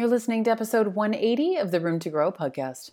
You're listening to episode 180 of the Room to Grow podcast.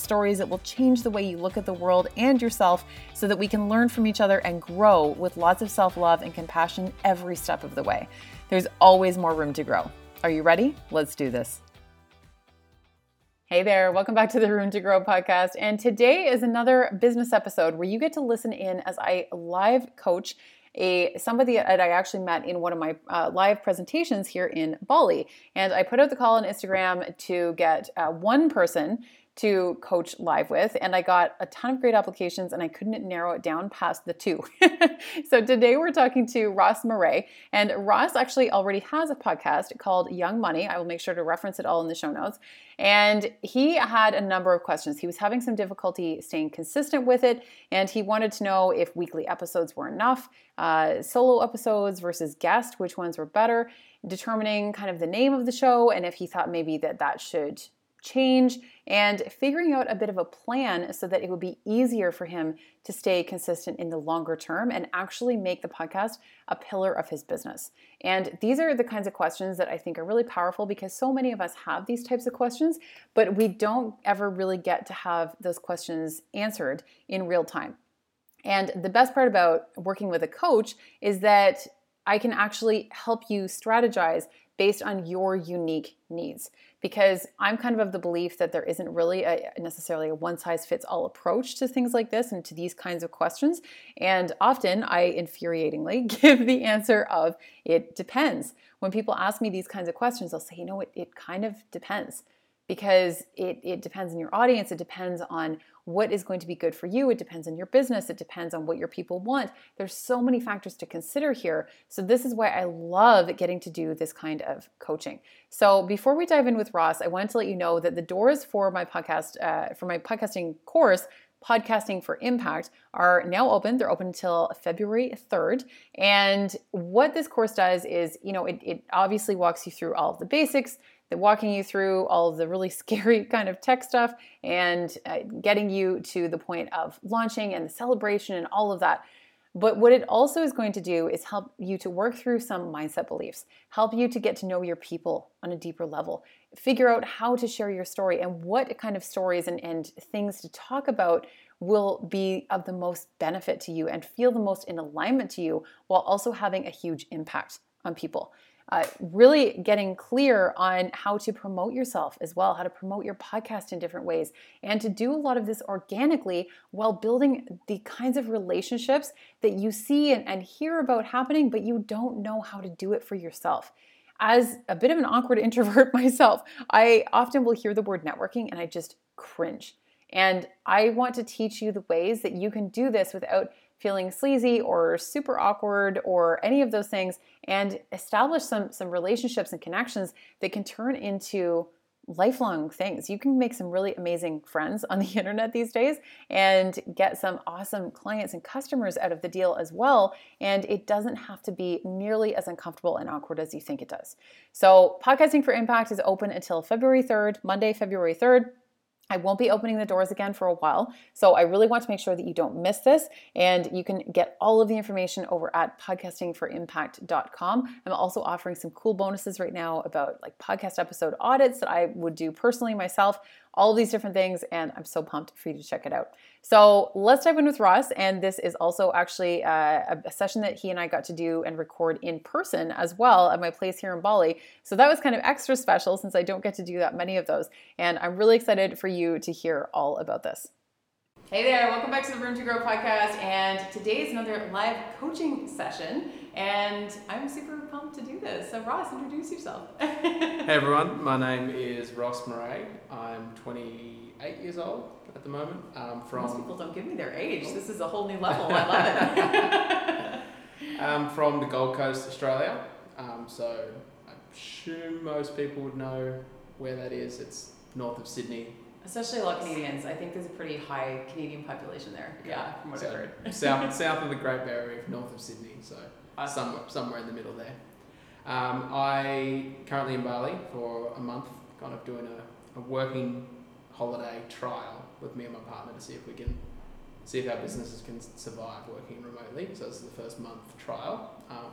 stories that will change the way you look at the world and yourself so that we can learn from each other and grow with lots of self love and compassion every step of the way. There's always more room to grow. Are you ready? Let's do this. Hey there, welcome back to the Room to Grow podcast. And today is another business episode where you get to listen in as I live coach a somebody that I actually met in one of my uh, live presentations here in Bali. And I put out the call on Instagram to get uh, one person to coach live with and I got a ton of great applications and I couldn't narrow it down past the two. so today we're talking to Ross Murray and Ross actually already has a podcast called Young Money. I will make sure to reference it all in the show notes. And he had a number of questions. He was having some difficulty staying consistent with it and he wanted to know if weekly episodes were enough, uh, solo episodes versus guest, which ones were better, determining kind of the name of the show and if he thought maybe that that should change and figuring out a bit of a plan so that it would be easier for him to stay consistent in the longer term and actually make the podcast a pillar of his business. And these are the kinds of questions that I think are really powerful because so many of us have these types of questions, but we don't ever really get to have those questions answered in real time. And the best part about working with a coach is that I can actually help you strategize based on your unique needs. Because I'm kind of of the belief that there isn't really a, necessarily a one size fits all approach to things like this and to these kinds of questions. And often I infuriatingly give the answer of it depends. When people ask me these kinds of questions, I'll say, you know, it, it kind of depends because it, it depends on your audience, it depends on what is going to be good for you, it depends on your business, it depends on what your people want. There's so many factors to consider here. So, this is why I love getting to do this kind of coaching. So, before we dive in with Ross, I wanted to let you know that the doors for my podcast, uh, for my podcasting course, Podcasting for Impact are now open. They're open until February 3rd. And what this course does is, you know, it, it obviously walks you through all of the basics, walking you through all of the really scary kind of tech stuff and uh, getting you to the point of launching and the celebration and all of that. But what it also is going to do is help you to work through some mindset beliefs, help you to get to know your people on a deeper level, figure out how to share your story and what kind of stories and, and things to talk about will be of the most benefit to you and feel the most in alignment to you while also having a huge impact on people uh, really getting clear on how to promote yourself as well, how to promote your podcast in different ways, and to do a lot of this organically while building the kinds of relationships that you see and, and hear about happening, but you don't know how to do it for yourself as a bit of an awkward introvert myself, I often will hear the word networking and I just cringe. And I want to teach you the ways that you can do this without feeling sleazy or super awkward or any of those things and establish some some relationships and connections that can turn into lifelong things. You can make some really amazing friends on the internet these days and get some awesome clients and customers out of the deal as well. And it doesn't have to be nearly as uncomfortable and awkward as you think it does. So, Podcasting for Impact is open until February 3rd, Monday, February 3rd. I won't be opening the doors again for a while. So I really want to make sure that you don't miss this. And you can get all of the information over at podcastingforimpact.com. I'm also offering some cool bonuses right now about like podcast episode audits that I would do personally myself all these different things, and I'm so pumped for you to check it out. So let's dive in with Ross, and this is also actually uh, a session that he and I got to do and record in person as well at my place here in Bali. So that was kind of extra special since I don't get to do that many of those, and I'm really excited for you to hear all about this. Hey there, welcome back to the Room to Grow podcast. And today is another live coaching session. And I'm super pumped to do this. So, Ross, introduce yourself. hey everyone, my name is Ross Murray. I'm 28 years old at the moment. Um, from Most people don't give me their age. This is a whole new level. I love it. I'm from the Gold Coast, Australia. Um, so I assume most people would know where that is. It's north of Sydney. Especially a lot of Canadians. I think there's a pretty high Canadian population there. Yeah, from what so I've heard. south south of the Great Barrier Reef, north of Sydney. So Awesome. somewhere somewhere in the middle there. Um, I currently in Bali for a month, kind of doing a, a working holiday trial with me and my partner to see if we can see if our businesses can survive working remotely. So this is the first month trial. Um,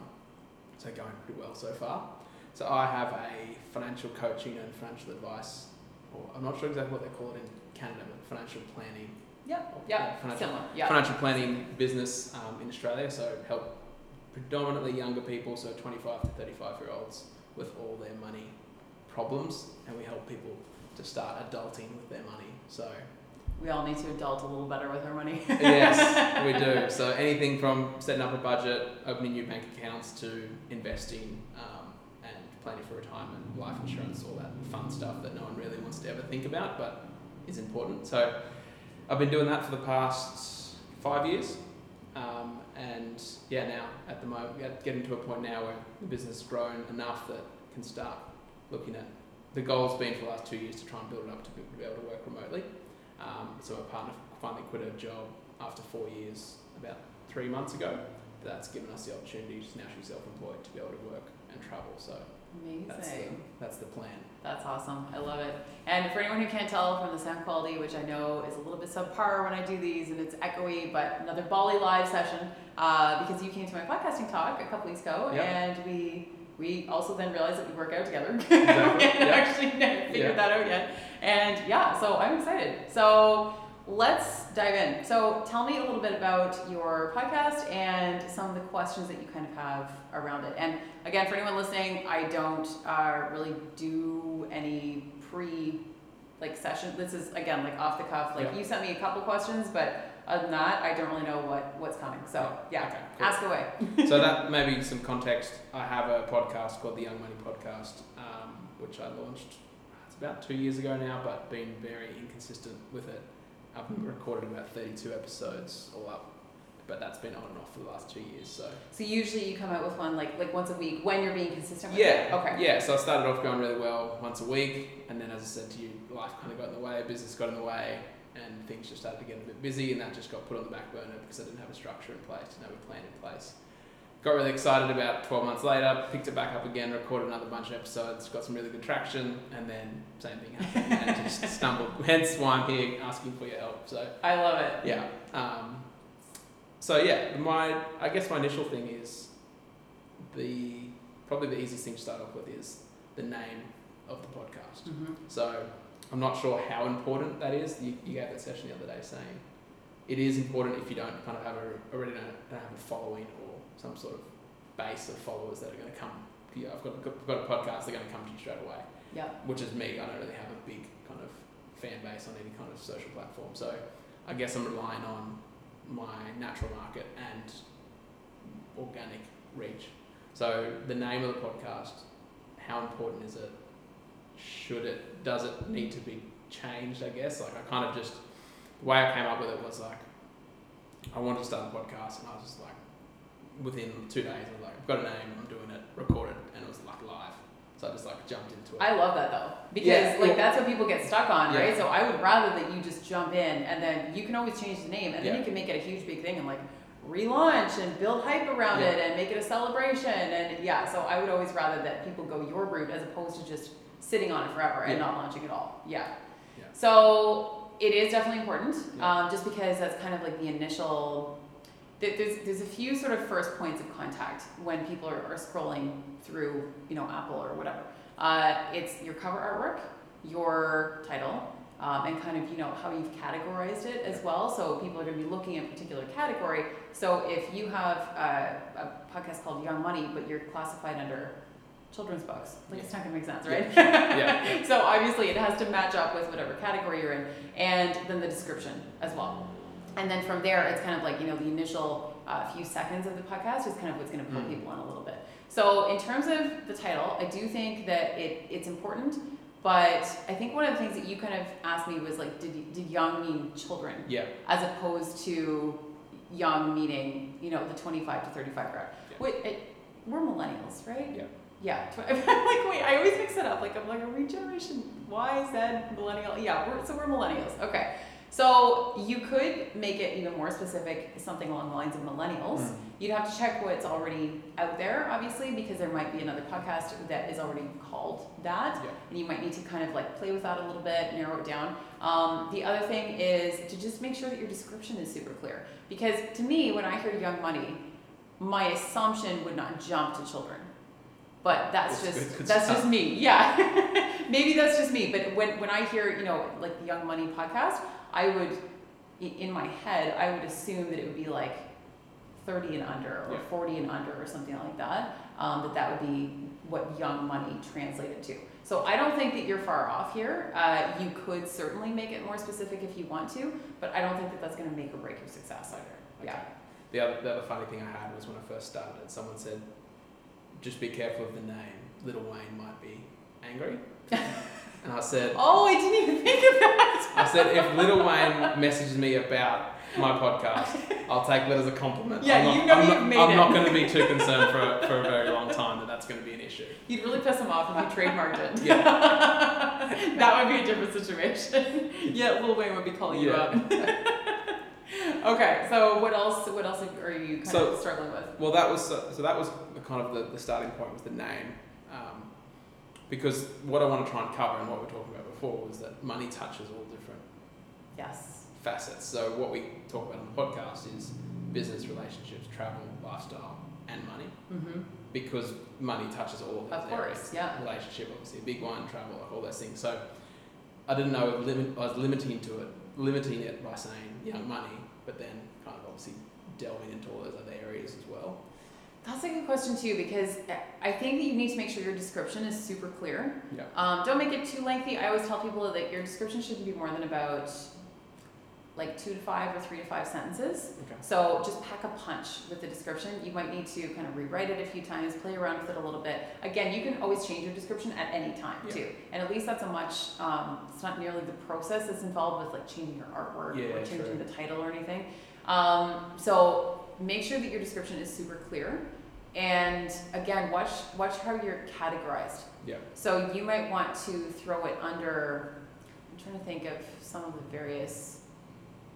so going pretty well so far. So I have a financial coaching and financial advice, or I'm not sure exactly what they call it in Canada, but financial planning. Yep. Yeah. financial Similar. Yeah. financial planning business um, in Australia. So help predominantly younger people, so 25 to 35 year olds, with all their money problems, and we help people to start adulting with their money. So We all need to adult a little better with our money. yes, we do. So anything from setting up a budget, opening new bank accounts, to investing um, planning for retirement, life insurance, all that fun stuff that no one really wants to ever think about, but is important. So I've been doing that for the past five years. Um, and yeah, now at the moment, getting to a point now where the business has grown enough that can start looking at the goal's been for the last two years to try and build it up to be, able to work remotely. Um, so my partner finally quit her job after four years about three months ago. That's given us the opportunity. Now she's self-employed to be able to work and travel. So that's the, Amazing. that's the plan. That's awesome. I love it. And for anyone who can't tell from the sound quality, which I know is a little bit subpar when I do these and it's echoey, but another Bali live session uh, because you came to my podcasting talk a couple weeks ago Yep. and we we also then realized that we work out together. Exactly. we hadn't Yeah. actually figured Yeah. that out yet. And yeah, so I'm excited. So let's dive in. So tell me a little bit about your podcast and some of the questions that you kind of have around it. And again, for anyone listening, I don't uh, really do any pre like session. This is again like off the cuff. Like Yeah. you sent me a couple questions, but other than that, I don't really know what what's coming. So yeah, Okay, cool. ask away. so that maybe some context. I have a podcast called the Young Money Podcast, um, which I launched. It's about two years ago now, but been very inconsistent with it. I've recorded about thirty-two episodes all up, but that's been on and off for the last two years. So So usually you come out with one like like once a week when you're being consistent with yeah, it. Okay. yeah. So I started off going really well once a week, and then as I said to you, life kind of got in the way, business got in the way, and things just started to get a bit busy, and that just got put on the back burner because I didn't have a structure in place, didn't have a plan in place. Got really excited about 12 months later, picked it back up again, recorded another bunch of episodes, got some really good traction, and then same thing happened, and just stumbled. Hence why I'm here asking for your help. So I love it. yeah. Um, so yeah, my I guess my initial thing is the probably the easiest thing to start off with is the name of the podcast. hmm So I'm not sure how important that is. You, you gave that session the other day saying it is important if you don't kind of have a already don't, don't have a following or some sort of base of followers that are going to come. to you. I've got, I've got a podcast. They're going to come to you straight away Yeah. which is me. I don't really have a big kind of fan base on any kind of social platform. So I guess I'm relying on my natural market and organic reach. So the name of the podcast, how important is it? Should it, does it need to be changed, I guess? Like I kind of just, the way I came up with it was like, I wanted to start a podcast and I was just like, within two days, I was like, I've got a name, I'm doing it, recorded, and it was like live. So I just like jumped into it. I love that though because Yeah, like well- that's what people get stuck on, right? So I would rather that you just jump in and then you can always change the name and then Yeah. you can make it a huge big thing and like relaunch and build hype around Yeah. it and make it a celebration and yeah. So I would always rather that people go your route as opposed to just sitting on it forever and not launching at all. Yeah. Yeah. So it is definitely important, Yeah. um, just because that's kind of like the initial. There- There's there's a few sort of first points of contact when people are, are scrolling through you know Apple or whatever. Uh, it's your cover artwork, your title, um, and kind of you know how you've categorized it as well. So people are going to be looking at a particular category. So if you have uh, a podcast called Young Money, but you're classified under children's books, like it's not going to make sense, right? yeah. so obviously it has to match up with whatever category you're in, and then the description as well. And then from there, it's kind of like you know the initial uh, few seconds of the podcast is kind of what's going to pull Mm. people in a little bit. So in terms of the title, I do think that it, it's important, but I think one of the things that you kind of asked me was like, did, did young mean children, Yeah. as opposed to young meaning you know the 25 to 35 crowd, Yeah. which, it, we're millennials, right? Yeah. Yeah. tw- I'm like, wait, I always mix it up. Like, I'm like, are we generation Y, Z, millennial? Yeah, we're, so we're millennials. Okay. So you could make it even more specific, something along the lines of millennials. Mm. You'd have to check what's already out there, obviously, because there might be another podcast that is already called that. Yeah. And you might need to kind of like play with that a little bit, narrow it down. Um, the other thing is to just make sure that your description is super clear. Because to me, when I hear young money, my assumption would not jump to children. But that's It's just that's stuff. just me. Yeah. Maybe that's just me. But when, when I hear, you know, like the Young Money podcast, I would in my head, I would assume that it would be like 30 and under or Yeah. 40 and under or something like that. Um, that that would be what young money translated to. So I don't think that you're far off here. Uh, you could certainly make it more specific if you want to, but I don't think that that's going to make or break your success either. Yeah. The other, the other funny thing I had was when I first started, someone said, just be careful of the name. Lil Wayne might be angry. and I said, Oh, I didn't even think of that. I said, if Lil Wayne messages me about my podcast, I'll take that as a compliment. Yeah, I'm not, you know I'm you've made I'm it. not going to be too concerned for, for a very long time that that's going to be an issue. You'd really piss him off if you trademarked it. Yeah. that would be a different situation. yeah, Lil Wayne would be calling you Yeah. out. okay, so what else? What else are you kind So- of struggling with? Well, that was so, so that was the kind of the, the starting point was the name, because what I want to try and cover and what we were talking about before was that money touches all different Yes. facets. So what we talk about on the podcast is business, relationships, travel, lifestyle, and money, Mm-hmm. because money touches all of those Of areas. course. Yeah. Relationship, obviously, a big one, travel, like all those things. So I didn't know if limit, I was limiting to it, limiting it by saying young money, but then kind of obviously delving into all those other areas as well. That's a good question too, because I think that you need to make sure your description is super clear. Yeah. Um, don't make it too lengthy. I always tell people that your description shouldn't be more than about like two to five or three to five sentences. Okay. So just pack a punch with the description. You might need to kind of rewrite it a few times, play around with it a little bit. Again, you can always change your description at any time Yeah. too, and at least that's a much. Um, it's not nearly the process that's involved with like changing your artwork Yeah, or changing true. the title or anything. Um, so make sure that your description is super clear, and again, watch watch how you're categorized. Yeah. So you might want to throw it under. I'm trying to think of some of the various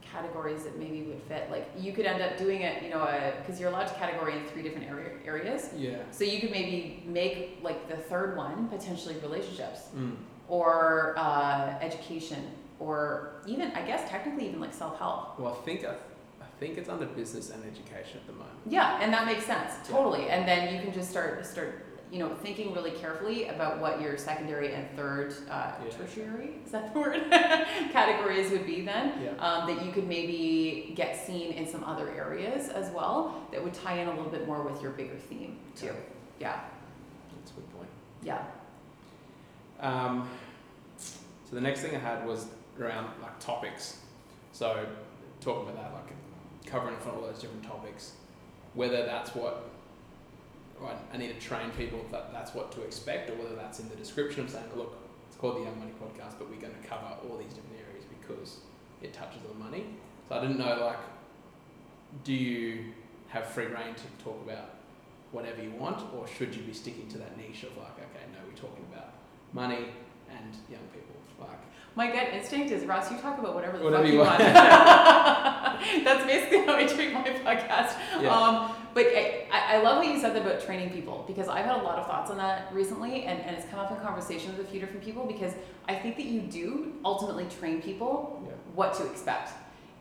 categories that maybe would fit. Like you could end up doing it, you know, because you're allowed to category in three different area, areas. Yeah. So you could maybe make like the third one potentially relationships Mm. or uh, education or even I guess technically even like self help. Well, I think I, I think it's under business and education at the moment. Yeah, and that makes sense totally. And then you can just start start you know thinking really carefully about what your secondary and third uh, Yeah. tertiary is that the word categories would be then. Yeah. Um, that you could maybe get seen in some other areas as well that would tie in a little bit more with your bigger theme too. Okay. Yeah, That's a good point. yeah. Um, so the next thing I had was around like topics. So talking about that, like covering for all those different topics, whether that's what right, I need to train people that that's what to expect, or whether that's in the description of saying, look, it's called the Young Money Podcast, but we're going to cover all these different areas because it touches on money. So I didn't know like, do you have free reign to talk about whatever you want, or should you be sticking to that niche of like, okay, no, we're talking about money and young people, like. My gut instinct is Ross, you talk about whatever the Whatever fuck you want. want. That's basically how I treat my podcast. Yeah. Um, but I, I love what you said about training people because I've had a lot of thoughts on that recently and, and it's come up in conversation with a few different people because I think that you do ultimately train people Yeah. what to expect.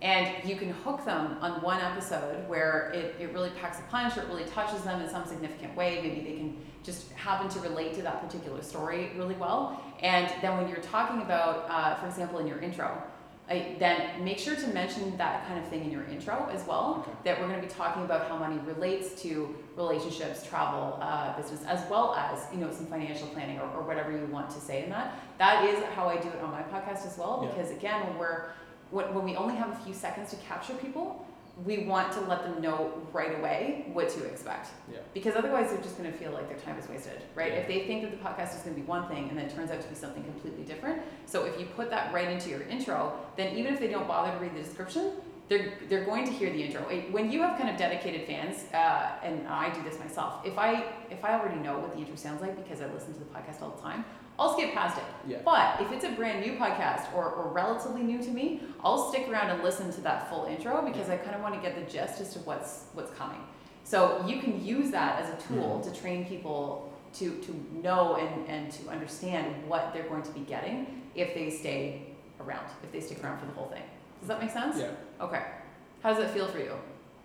And you can hook them on one episode where it, it really packs a punch, or it really touches them in some significant way. Maybe they can just happen to relate to that particular story really well. And then when you're talking about, uh, for example, in your intro, I, then make sure to mention that kind of thing in your intro as well. Okay. That we're going to be talking about how money relates to relationships, travel, uh, business, as well as you know some financial planning or, or whatever you want to say in that. That is how I do it on my podcast as well. Yeah. Because again, when we're when, when we only have a few seconds to capture people, we want to let them know right away what to expect. Yeah. Because otherwise, they're just going to feel like their time is wasted, right? Yeah. If they think that the podcast is going to be one thing and then it turns out to be something completely different. So if you put that right into your intro, then even if they don't bother to read the description, they're they're going to hear the intro. When you have kind of dedicated fans, uh, and I do this myself, if I if I already know what the intro sounds like because I listen to the podcast all the time, I'll skip past it. Yeah. But if it's a brand new podcast or, or relatively new to me, I'll stick around and listen to that full intro because I kind of want to get the gist as to what's what's coming. So you can use that as a tool Mhm. to train people to, to know and, and to understand what they're going to be getting if they stay around, if they stick around for the whole thing. Does that make sense? Yeah. Okay. How does it feel for you?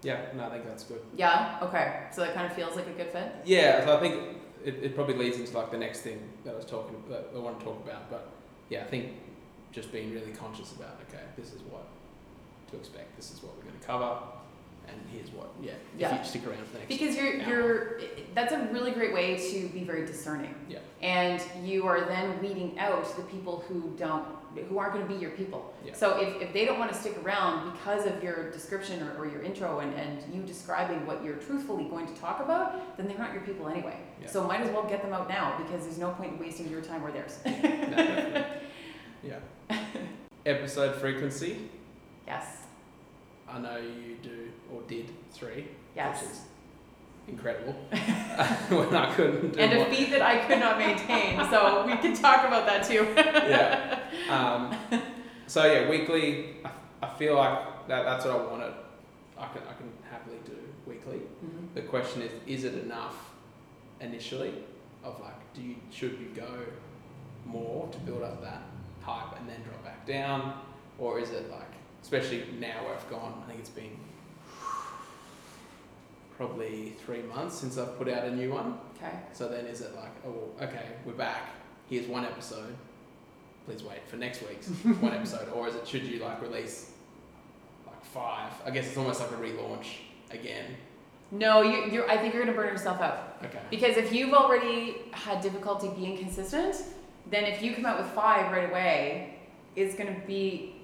Yeah. No, I think that's good. Yeah? Okay. So that kind of feels like a good fit? Yeah. So I think it, it probably leads into like the next thing that I was talking that I want to talk about. But yeah, I think just being really conscious about okay, this is what to expect. This is what we're going to cover, and here's what. Yeah. If Yeah. you stick around for the next. Because you're, hour. you're, that's a really great way to be very discerning. Yeah. And you are then weeding out the people who don't, who aren't going to be your people. Yeah. So if, if they don't want to stick around because of your description or, or your intro and, and you describing what you're truthfully going to talk about, then they're not your people anyway. Yeah. So might as well get them out now because there's no point in wasting your time or theirs. No, yeah. Episode frequency. yes. I know you do or did three. Yes. Incredible. when I couldn't do And a feat that I could not maintain. So we can talk about that too. yeah. Um, so yeah, weekly. I, I feel like that, that's what I wanted. I can I can happily do weekly. Mhm. The question is, is it enough initially? Of like, do you should you go more to build up that hype and then drop back down, or is it like, especially now where I've gone, I think it's been probably three months since I've put out a new one. Okay. So then is it like, oh, okay, we're back. Here's one episode. Please wait for next week's one episode, or is it should you like release like five? I guess it's almost like a relaunch again. No, you, you're, I think you're going to burn yourself out. Okay. Because if you've already had difficulty being consistent, then if you come out with five right away, it's going to be,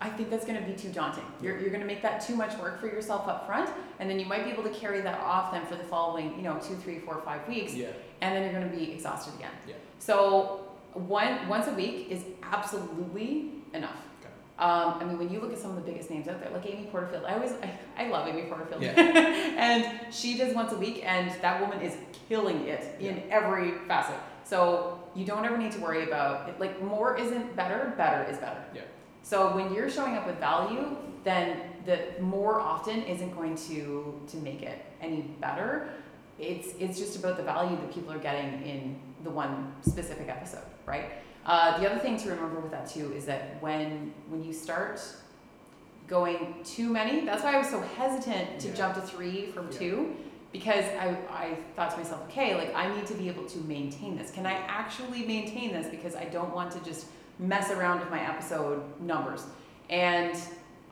I think that's going to be too daunting. You're, you're going to make that too much work for yourself up front, and then you might be able to carry that off then for the following, you know, two, three, four, five weeks, Yeah. and then you're going to be exhausted again. Yeah. So one once a week is absolutely enough. Okay. Um, I mean, when you look at some of the biggest names out there, like Amy Porterfield, I always, I, I love Amy Porterfield, Yeah. and she does once a week, and that woman is killing it in every facet. So you don't ever need to worry about it. Like more isn't better, better is better. Yeah. So when you're showing up with value, then the more often isn't going to to make it any better. It's it's just about the value that people are getting in the one specific episode, right? Uh, the other thing to remember with that too is that when when you start going too many, that's why I was so hesitant to Yeah. jump to three from Yeah. two, because I, I thought to myself, okay, like I need to be able to maintain this. Can I actually maintain this? Because I don't want to just mess around with my episode numbers. And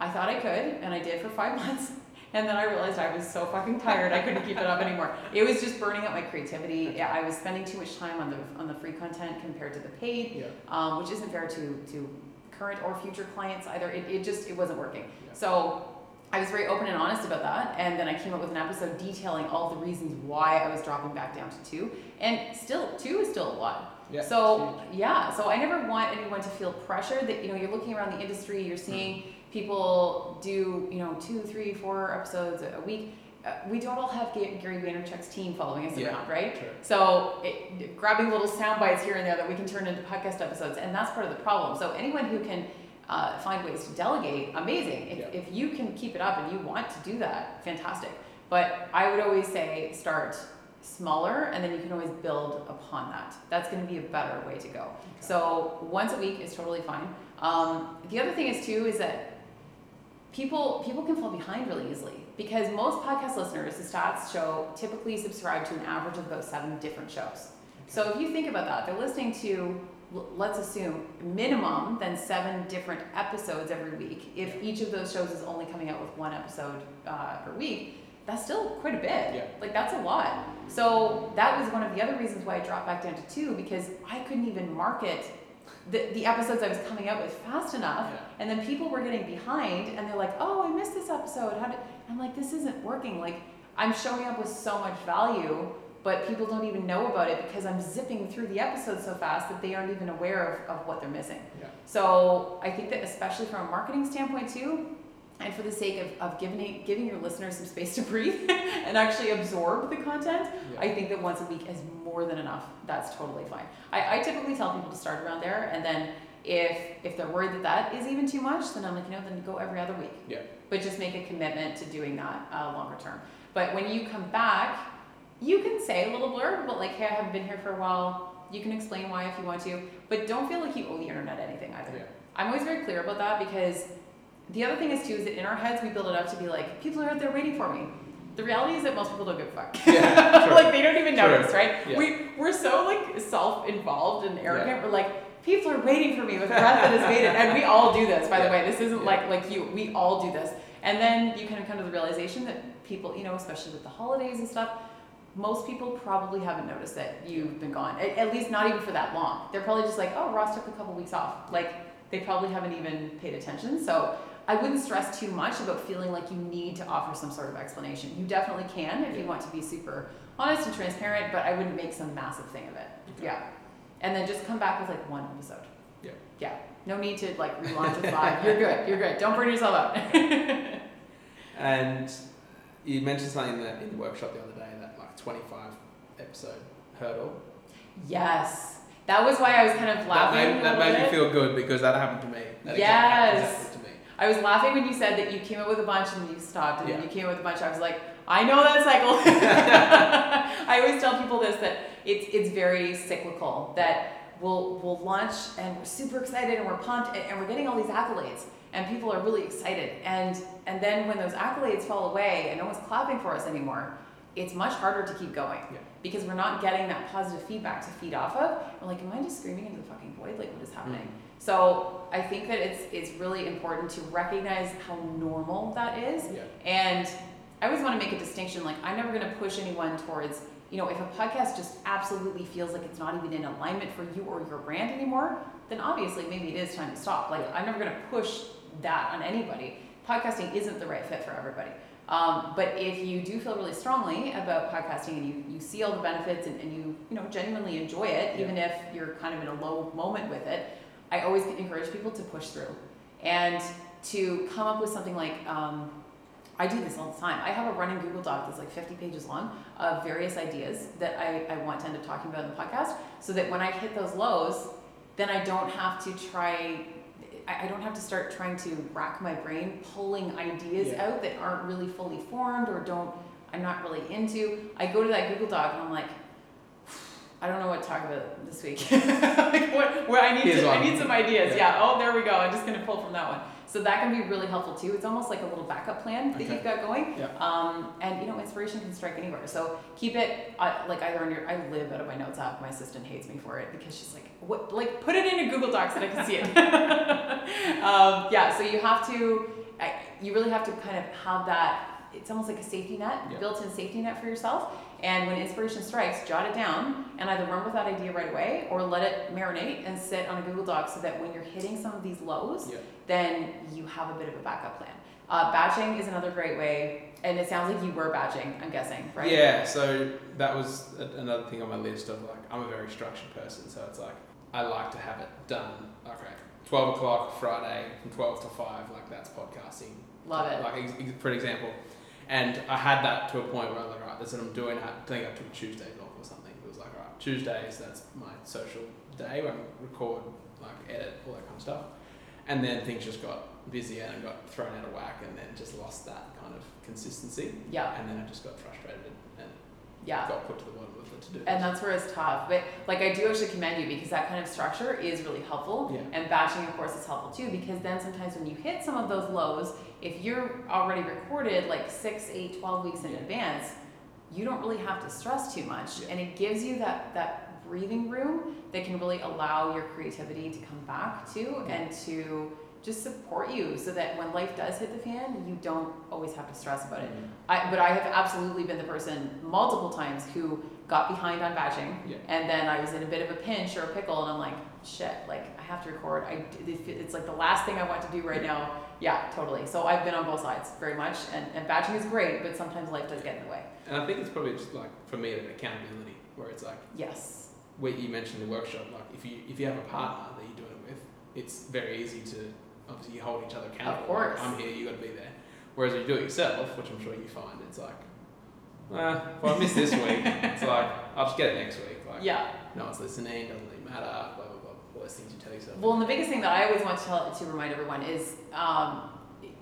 I thought I could, and I did for five months. And then I realized I was so fucking tired I couldn't keep it up anymore. It was just burning up my creativity. Yeah, I was spending too much time on the on the free content compared to the paid, Yeah. um, which isn't fair to to current or future clients either. It, it just it wasn't working. Yeah. So I was very open and honest about that, and then I came up with an episode detailing all the reasons why I was dropping back down to two. And still, two is still a lot. Yeah. So yeah, so I never want anyone to feel pressure that you know you're looking around the industry, you're seeing people do you know two, three, four episodes a week. Uh, we don't all have Gary Vaynerchuk's team following us Yeah. around, right? True. So it, grabbing little sound bites here and there that we can turn into podcast episodes, and that's part of the problem. So anyone who can uh, find ways to delegate, amazing. If, Yeah. if you can keep it up and you want to do that, fantastic. But I would always say start smaller, and then you can always build upon that. That's going to be a better way to go. So once a week is totally fine. Um, the other thing is too is that people people can fall behind really easily because most podcast listeners, the stats show, typically subscribe to an average of about seven different shows. So if you think about that, they're listening to let's assume minimum then seven different episodes every week. If each of those shows is only coming out with one episode uh, per week, that's still quite a bit. Yeah. Like that's a lot. So that was one of the other reasons why I dropped back down to two because I couldn't even market the, the episodes I was coming out with fast enough. Yeah. And then people were getting behind and they're like, oh, I missed this episode. How did I'm like, this isn't working. Like I'm showing up with so much value, but people don't even know about it because I'm zipping through the episodes so fast that they aren't even aware of, of what they're missing. Yeah. So I think that especially from a marketing standpoint too, and for the sake of, of giving giving your listeners some space to breathe and actually absorb the content, Yeah. I think that once a week is more than enough. That's totally fine. I, I typically tell people to start around there, and then if if they're worried that that is even too much, then I'm like, you know, then go every other week. Yeah. But just make a commitment to doing that uh, longer term. But when you come back, you can say a little blurb, but like, hey, I haven't been here for a while. You can explain why if you want to, but don't feel like you owe the internet anything either. Yeah. I'm always very clear about that because the other thing is too is that in our heads we build it up to be like people are out there waiting for me. The reality is that most people don't give a fuck. Yeah, like they don't even notice, right? Yeah. We we're so like self-involved and arrogant. We're like people are waiting for me with breath that is bated, and we all do this. By the way, this isn't Yeah. like like you. We all do this, and then you kind of come to the realization that people, you know, especially with the holidays and stuff. Most people probably haven't noticed that you've been gone, at, at least not even for that long. They're probably just like, oh, Ross took a couple weeks off. Like, they probably haven't even paid attention. So I wouldn't stress too much about feeling like you need to offer some sort of explanation. You definitely can if you want to be super honest and transparent, but I wouldn't make some massive thing of it. Okay. Yeah. And then just come back with like one episode. Yeah. Yeah. No need to like relaunch with five. You're good. You're good. Don't burn yourself out. And you mentioned something in the, in the workshop the other day that like 25 episode hurdle. yes. That was why I was kind of That laughing. made, a that made me feel good because that happened to me. That Yes. Exactly, exactly to me. I was laughing when you said that you came up with a bunch and you stopped, and then you came up with a bunch. I was like, I know that cycle. I always tell people this that it's it's very cyclical. That we'll we'll launch and we're super excited and we're pumped and, and we're getting all these accolades and people are really excited and and then when those accolades fall away and no one's clapping for us anymore, it's much harder to keep going Yeah. because we're not getting that positive feedback to feed off of. We're like, am I just screaming into the fucking void? Like, what is happening? Mm-hmm. So I think that it's it's really important to recognize how normal that is. Yeah. And I always want to make a distinction. Like I'm never going to push anyone towards you know if a podcast just absolutely feels like it's not even in alignment for you or your brand anymore, then obviously maybe it is time to stop. Like I'm never going to push that on anybody. Podcasting isn't the right fit for everybody. Um, but if you do feel really strongly about podcasting and you, you see all the benefits and, and you you know genuinely enjoy it, Yeah. even if you're kind of in a low moment with it, I always encourage people to push through and to come up with something like um, I do this all the time. I have a running Google Doc that's like 50 pages long of various ideas that I, I want to end up talking about in the podcast so that when I hit those lows, then I don't have to try, I, I don't have to start trying to rack my brain pulling ideas Yeah. out that aren't really fully formed or don't, I'm not really into. I go to that Google Doc and I'm like, I don't know what to talk about this week. like what, where I need Here's to, I need some ideas. Yeah. Yeah. Oh, there we go. I'm just gonna pull from that one. So that can be really helpful too. It's almost like a little backup plan that Okay. you've got going. Yeah. Um, and you know, inspiration can strike anywhere. So keep it uh, like either on your. I live out of my notes app. My assistant hates me for it because she's like, "What? Like, put it in a Google Docs that I can see it." um, yeah. So you have to. You really have to kind of have that. It's almost like a safety net, Yeah. built-in safety net for yourself. And when inspiration strikes, jot it down and either run with that idea right away or let it marinate and sit on a Google Doc so that when you're hitting some of these lows, Yeah. then you have a bit of a backup plan. Uh, batching is another great way, and it sounds like you were batching. I'm guessing, right? Yeah, so that was a- another thing on my list of like, I'm a very structured person, so it's like, I like to have it done. Okay, 12 o'clock Friday from 12 to 5, like that's podcasting. Love it. Like, for example. And I had that to a point where I was like, all right, this is what I'm doing. I think I took Tuesdays off or something. It was like, all right, Tuesdays, that's my social day where I record, like edit, all that kind of stuff. And then things just got busier and I got thrown out of whack and then just lost that kind of consistency. Yeah, And then I just got frustrated and yeah. got put to the bottom to do. And that's where it's tough. But like I do actually commend you because that kind of structure is really helpful. Yeah. And batching of course is helpful too because then sometimes when you hit some of those lows, if you're already recorded like six, eight, 12 weeks in Yeah. advance, you don't really have to stress too much. Yeah. And it gives you that that breathing room that can really allow your creativity to come back to and to just support you so that when life does hit the fan, you don't always have to stress about it. Mm. I, but I have absolutely been the person multiple times who got behind on batching, Yeah. and then I was in a bit of a pinch or a pickle, and I'm like, shit, like I have to record. I it's like the last thing I want to do right now. Yeah, totally. So I've been on both sides very much, and, and batching is great, but sometimes life does get in the way. And I think it's probably just like for me an accountability where it's like Yes. where you mentioned the workshop, like if you if you have a partner that you're doing it with, it's very easy to obviously you hold each other accountable. Of course. I'm here, you got to be there. Whereas if you do it yourself, which I'm sure you find, it's like, well, if I miss this week, it's like I'll just get it next week. Like, Yeah. no one's listening, doesn't really matter. Blah blah blah. Those things you tell yourself. Well, and the biggest thing that I always want to tell to remind everyone is um,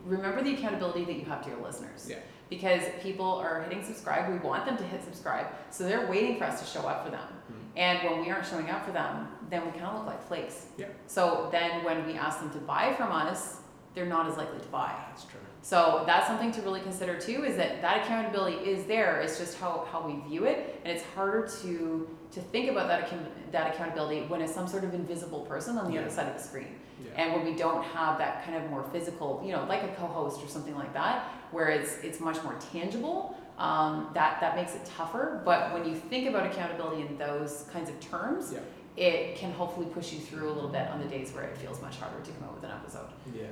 remember the accountability that you have to your listeners. Yeah. Because people are hitting subscribe, we want them to hit subscribe, so they're waiting for us to show up for them. Mm. And when we aren't showing up for them, then we kind of look like flakes. Yeah. So then when we ask them to buy from us, they're not as likely to buy. That's true. So that's something to really consider too. Is that that accountability is there. It's just how, how we view it, and it's harder to to think about that account, that accountability when it's some sort of invisible person on the Yeah. other side of the screen, Yeah. and when we don't have that kind of more physical, you know, like a co-host or something like that, where it's it's much more tangible. Um, that that makes it tougher. But when you think about accountability in those kinds of terms, Yeah. It can hopefully push you through a little bit on the days where it feels much harder to come up with an episode. Yeah.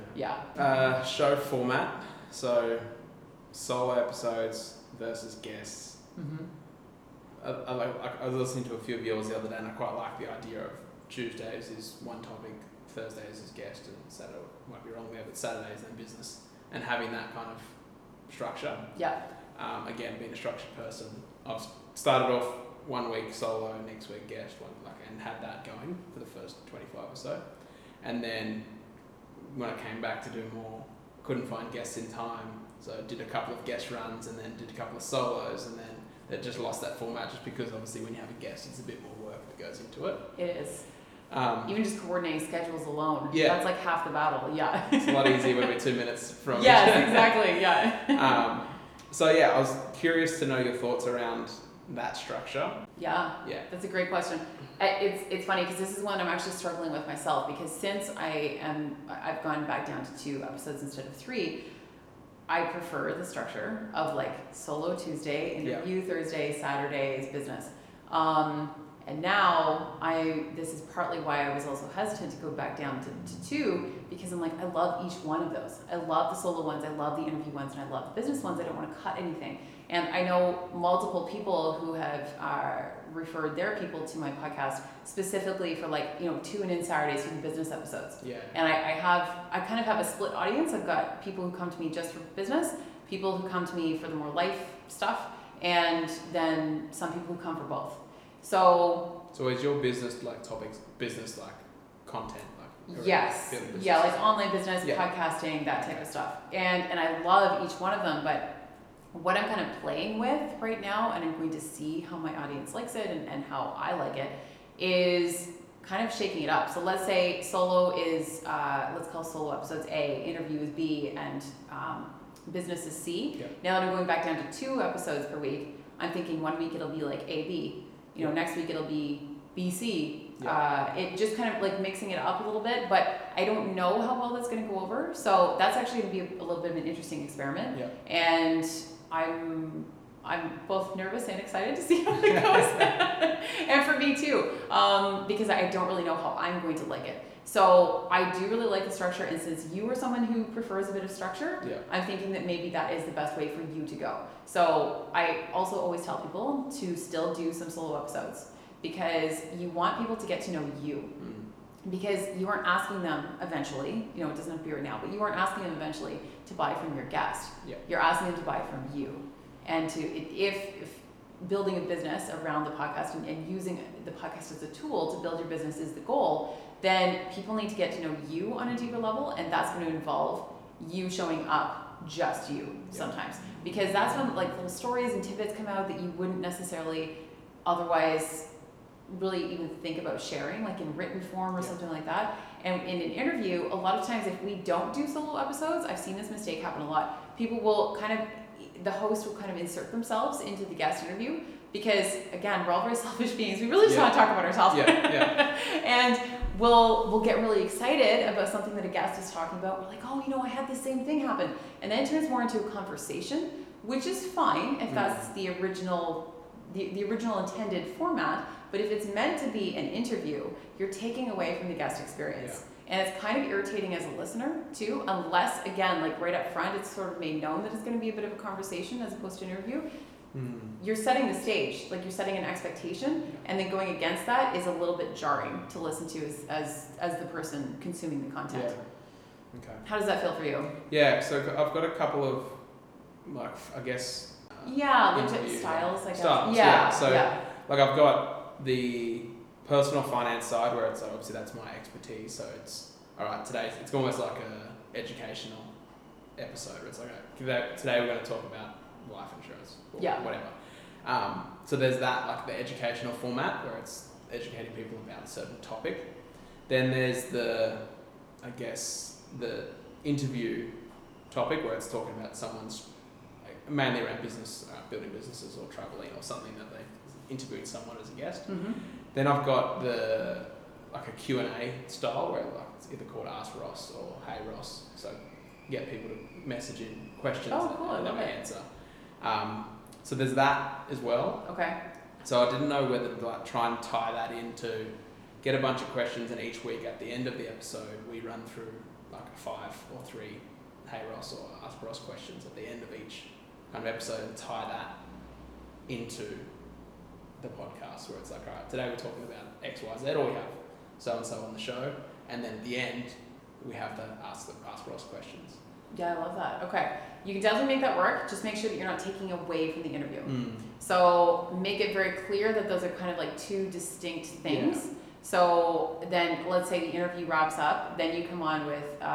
Yeah. Uh, show format. So, solo episodes versus guests. Mm-hmm. I, I, like- I was listening to a few of yours the other day, and I quite like the idea of Tuesdays is one topic, Thursdays is guest, and Saturday might be wrong there, but Saturdays then business, and having that kind of structure. Yeah. Um, again, being a structured person, I've started off one week solo, next week guest, one like, and had that going for the first twenty five or so, and then when I came back to do more, couldn't find guests in time, so I did a couple of guest runs, and then did a couple of solos, and then it just lost that format just because obviously when you have a guest, it's a bit more work that goes into it. It is. Um, Even just coordinating schedules alone. Yeah. That's like half the battle. Yeah. it's a lot easier when we're two minutes from. yes, exactly. Yeah. um, so yeah, I was curious to know your thoughts around that structure. Yeah. Yeah. That's a great question. It's it's funny because this is one I'm actually struggling with myself because since I am I've gone back down to two episodes instead of three. I prefer the structure of like solo Tuesday, interview Thursday, Saturday is business. Um, and now I this is partly why I was also hesitant to go back down to, to two because I'm like I love each one of those. I love the solo ones, I love the interview ones, and I love the business ones. I don't want to cut anything. And I know multiple people who have uh, referred their people to my podcast specifically for like you know tune in Saturdays for the business episodes. Yeah. And I, I have, I kind of have a split audience. I've got people who come to me just for business, people who come to me for the more life stuff, and then some people who come for both. So, So is your business like topics, business like content, like yes, yeah, like online business, Yeah. podcasting, that type of stuff. And, and I love each one of them, but what I'm kind of playing with right now, and I'm going to see how my audience likes it and, and how I like it, is kind of shaking it up. So let's say solo is, uh, let's call solo episodes A, interview is B, and um, business is C. Yeah. Now that I'm going back down to two episodes per week, I'm thinking one week it'll be like A, B. You know, Yeah. next week it'll be B, C. Yeah. Uh, it just kind of like mixing it up a little bit, but I don't know how well that's going to go over. So that's actually going to be a, a little bit of an interesting experiment. And I'm I'm both nervous and excited to see how it goes, and for me too, um, because I don't really know how I'm going to like it. So I do really like the structure, and since you are someone who prefers a bit of structure, Yeah. I'm thinking that maybe that is the best way for you to go. So I also always tell people to still do some solo episodes because you want people to get to know you Mm. Because you aren't asking them eventually, you know, it doesn't have to be right now, but you aren't asking them eventually to buy from your guest. Yeah. You're asking them to buy from you. And to, if, if building a business around the podcast and, and using the podcast as a tool to build your business is the goal, then people need to get to know you on a deeper level, and that's going to involve you showing up just you Yeah. sometimes. Because that's when like little stories and tidbits come out that you wouldn't necessarily otherwise really even think about sharing, like in written form or Yeah. something like that. And in an interview, a lot of times if we don't do solo episodes, I've seen this mistake happen a lot. People will kind of, the host will kind of insert themselves into the guest interview because again, we're all very selfish beings. We really just Yeah. want to talk about ourselves. Yeah, yeah. and we'll we'll get really excited about something that a guest is talking about. We're like, oh, you know, I had the same thing happen, and then it turns more into a conversation, which is fine if Mm. that's the original the, the original intended format. But if it's meant to be an interview, you're taking away from the guest experience. And it's kind of irritating as a listener too, unless again, like right up front, it's sort of made known that it's going to be a bit of a conversation as opposed to an interview Mm. you're setting the stage, like you're setting an expectation, and then going against that is a little bit jarring to listen to as as, as the person consuming the content. Okay. How does that feel for you? Yeah, so I've got a couple of, like, I guess, uh, Yeah, legit styles, I guess. styles, yeah, yeah, so- yeah. like, I've got the personal finance side where it's like, obviously that's my expertise. So it's all right. Today it's almost like a educational episode. Where it's like okay, today, we're going to talk about life insurance or Yeah. whatever. Um, so there's that like the educational format where it's educating people about a certain topic. Then there's the, I guess the interview topic where it's talking about someone's mainly around business, uh, building businesses or traveling or something that they interviewed someone as a guest. Mm-hmm. Then I've got the like a Q&A style where like it's either called Ask Ross or Hey Ross. So get people to message in questions Oh, cool, and then love answer. Um, so there's that as well. Okay. So I didn't know whether to like try and tie that into get a bunch of questions and each week at the end of the episode we run through like a five or three Hey Ross or Ask Ross questions at the end of each kind of episode and tie that into the podcast where it's like, all right, today we're talking about X, Y, Z, or we have so and so on the show, and then at the end we have to ask the ask Ross questions. Yeah, I love that. Okay. You can definitely make that work. Just make sure that you're not taking away from the interview. Mm. So make it very clear that those are kind of like two distinct things. So then, let's say the interview wraps up, then you come on with uh,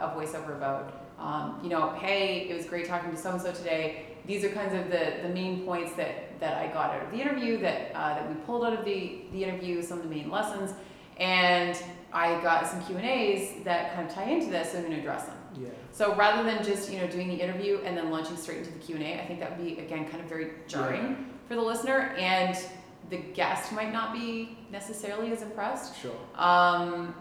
a voiceover about, um, you know, hey, it was great talking to so and so today. These are kinds of the, the main points that, that I got out of the interview, that uh, that we pulled out of the, the interview, some of the main lessons, and I got some Q and A's that kind of tie into this, so I'm going to address them. Yeah. So rather than just you know doing the interview and then launching straight into the Q and A, I think that would be again kind of very jarring for the listener, and the guest might not be necessarily as impressed. Sure. Um,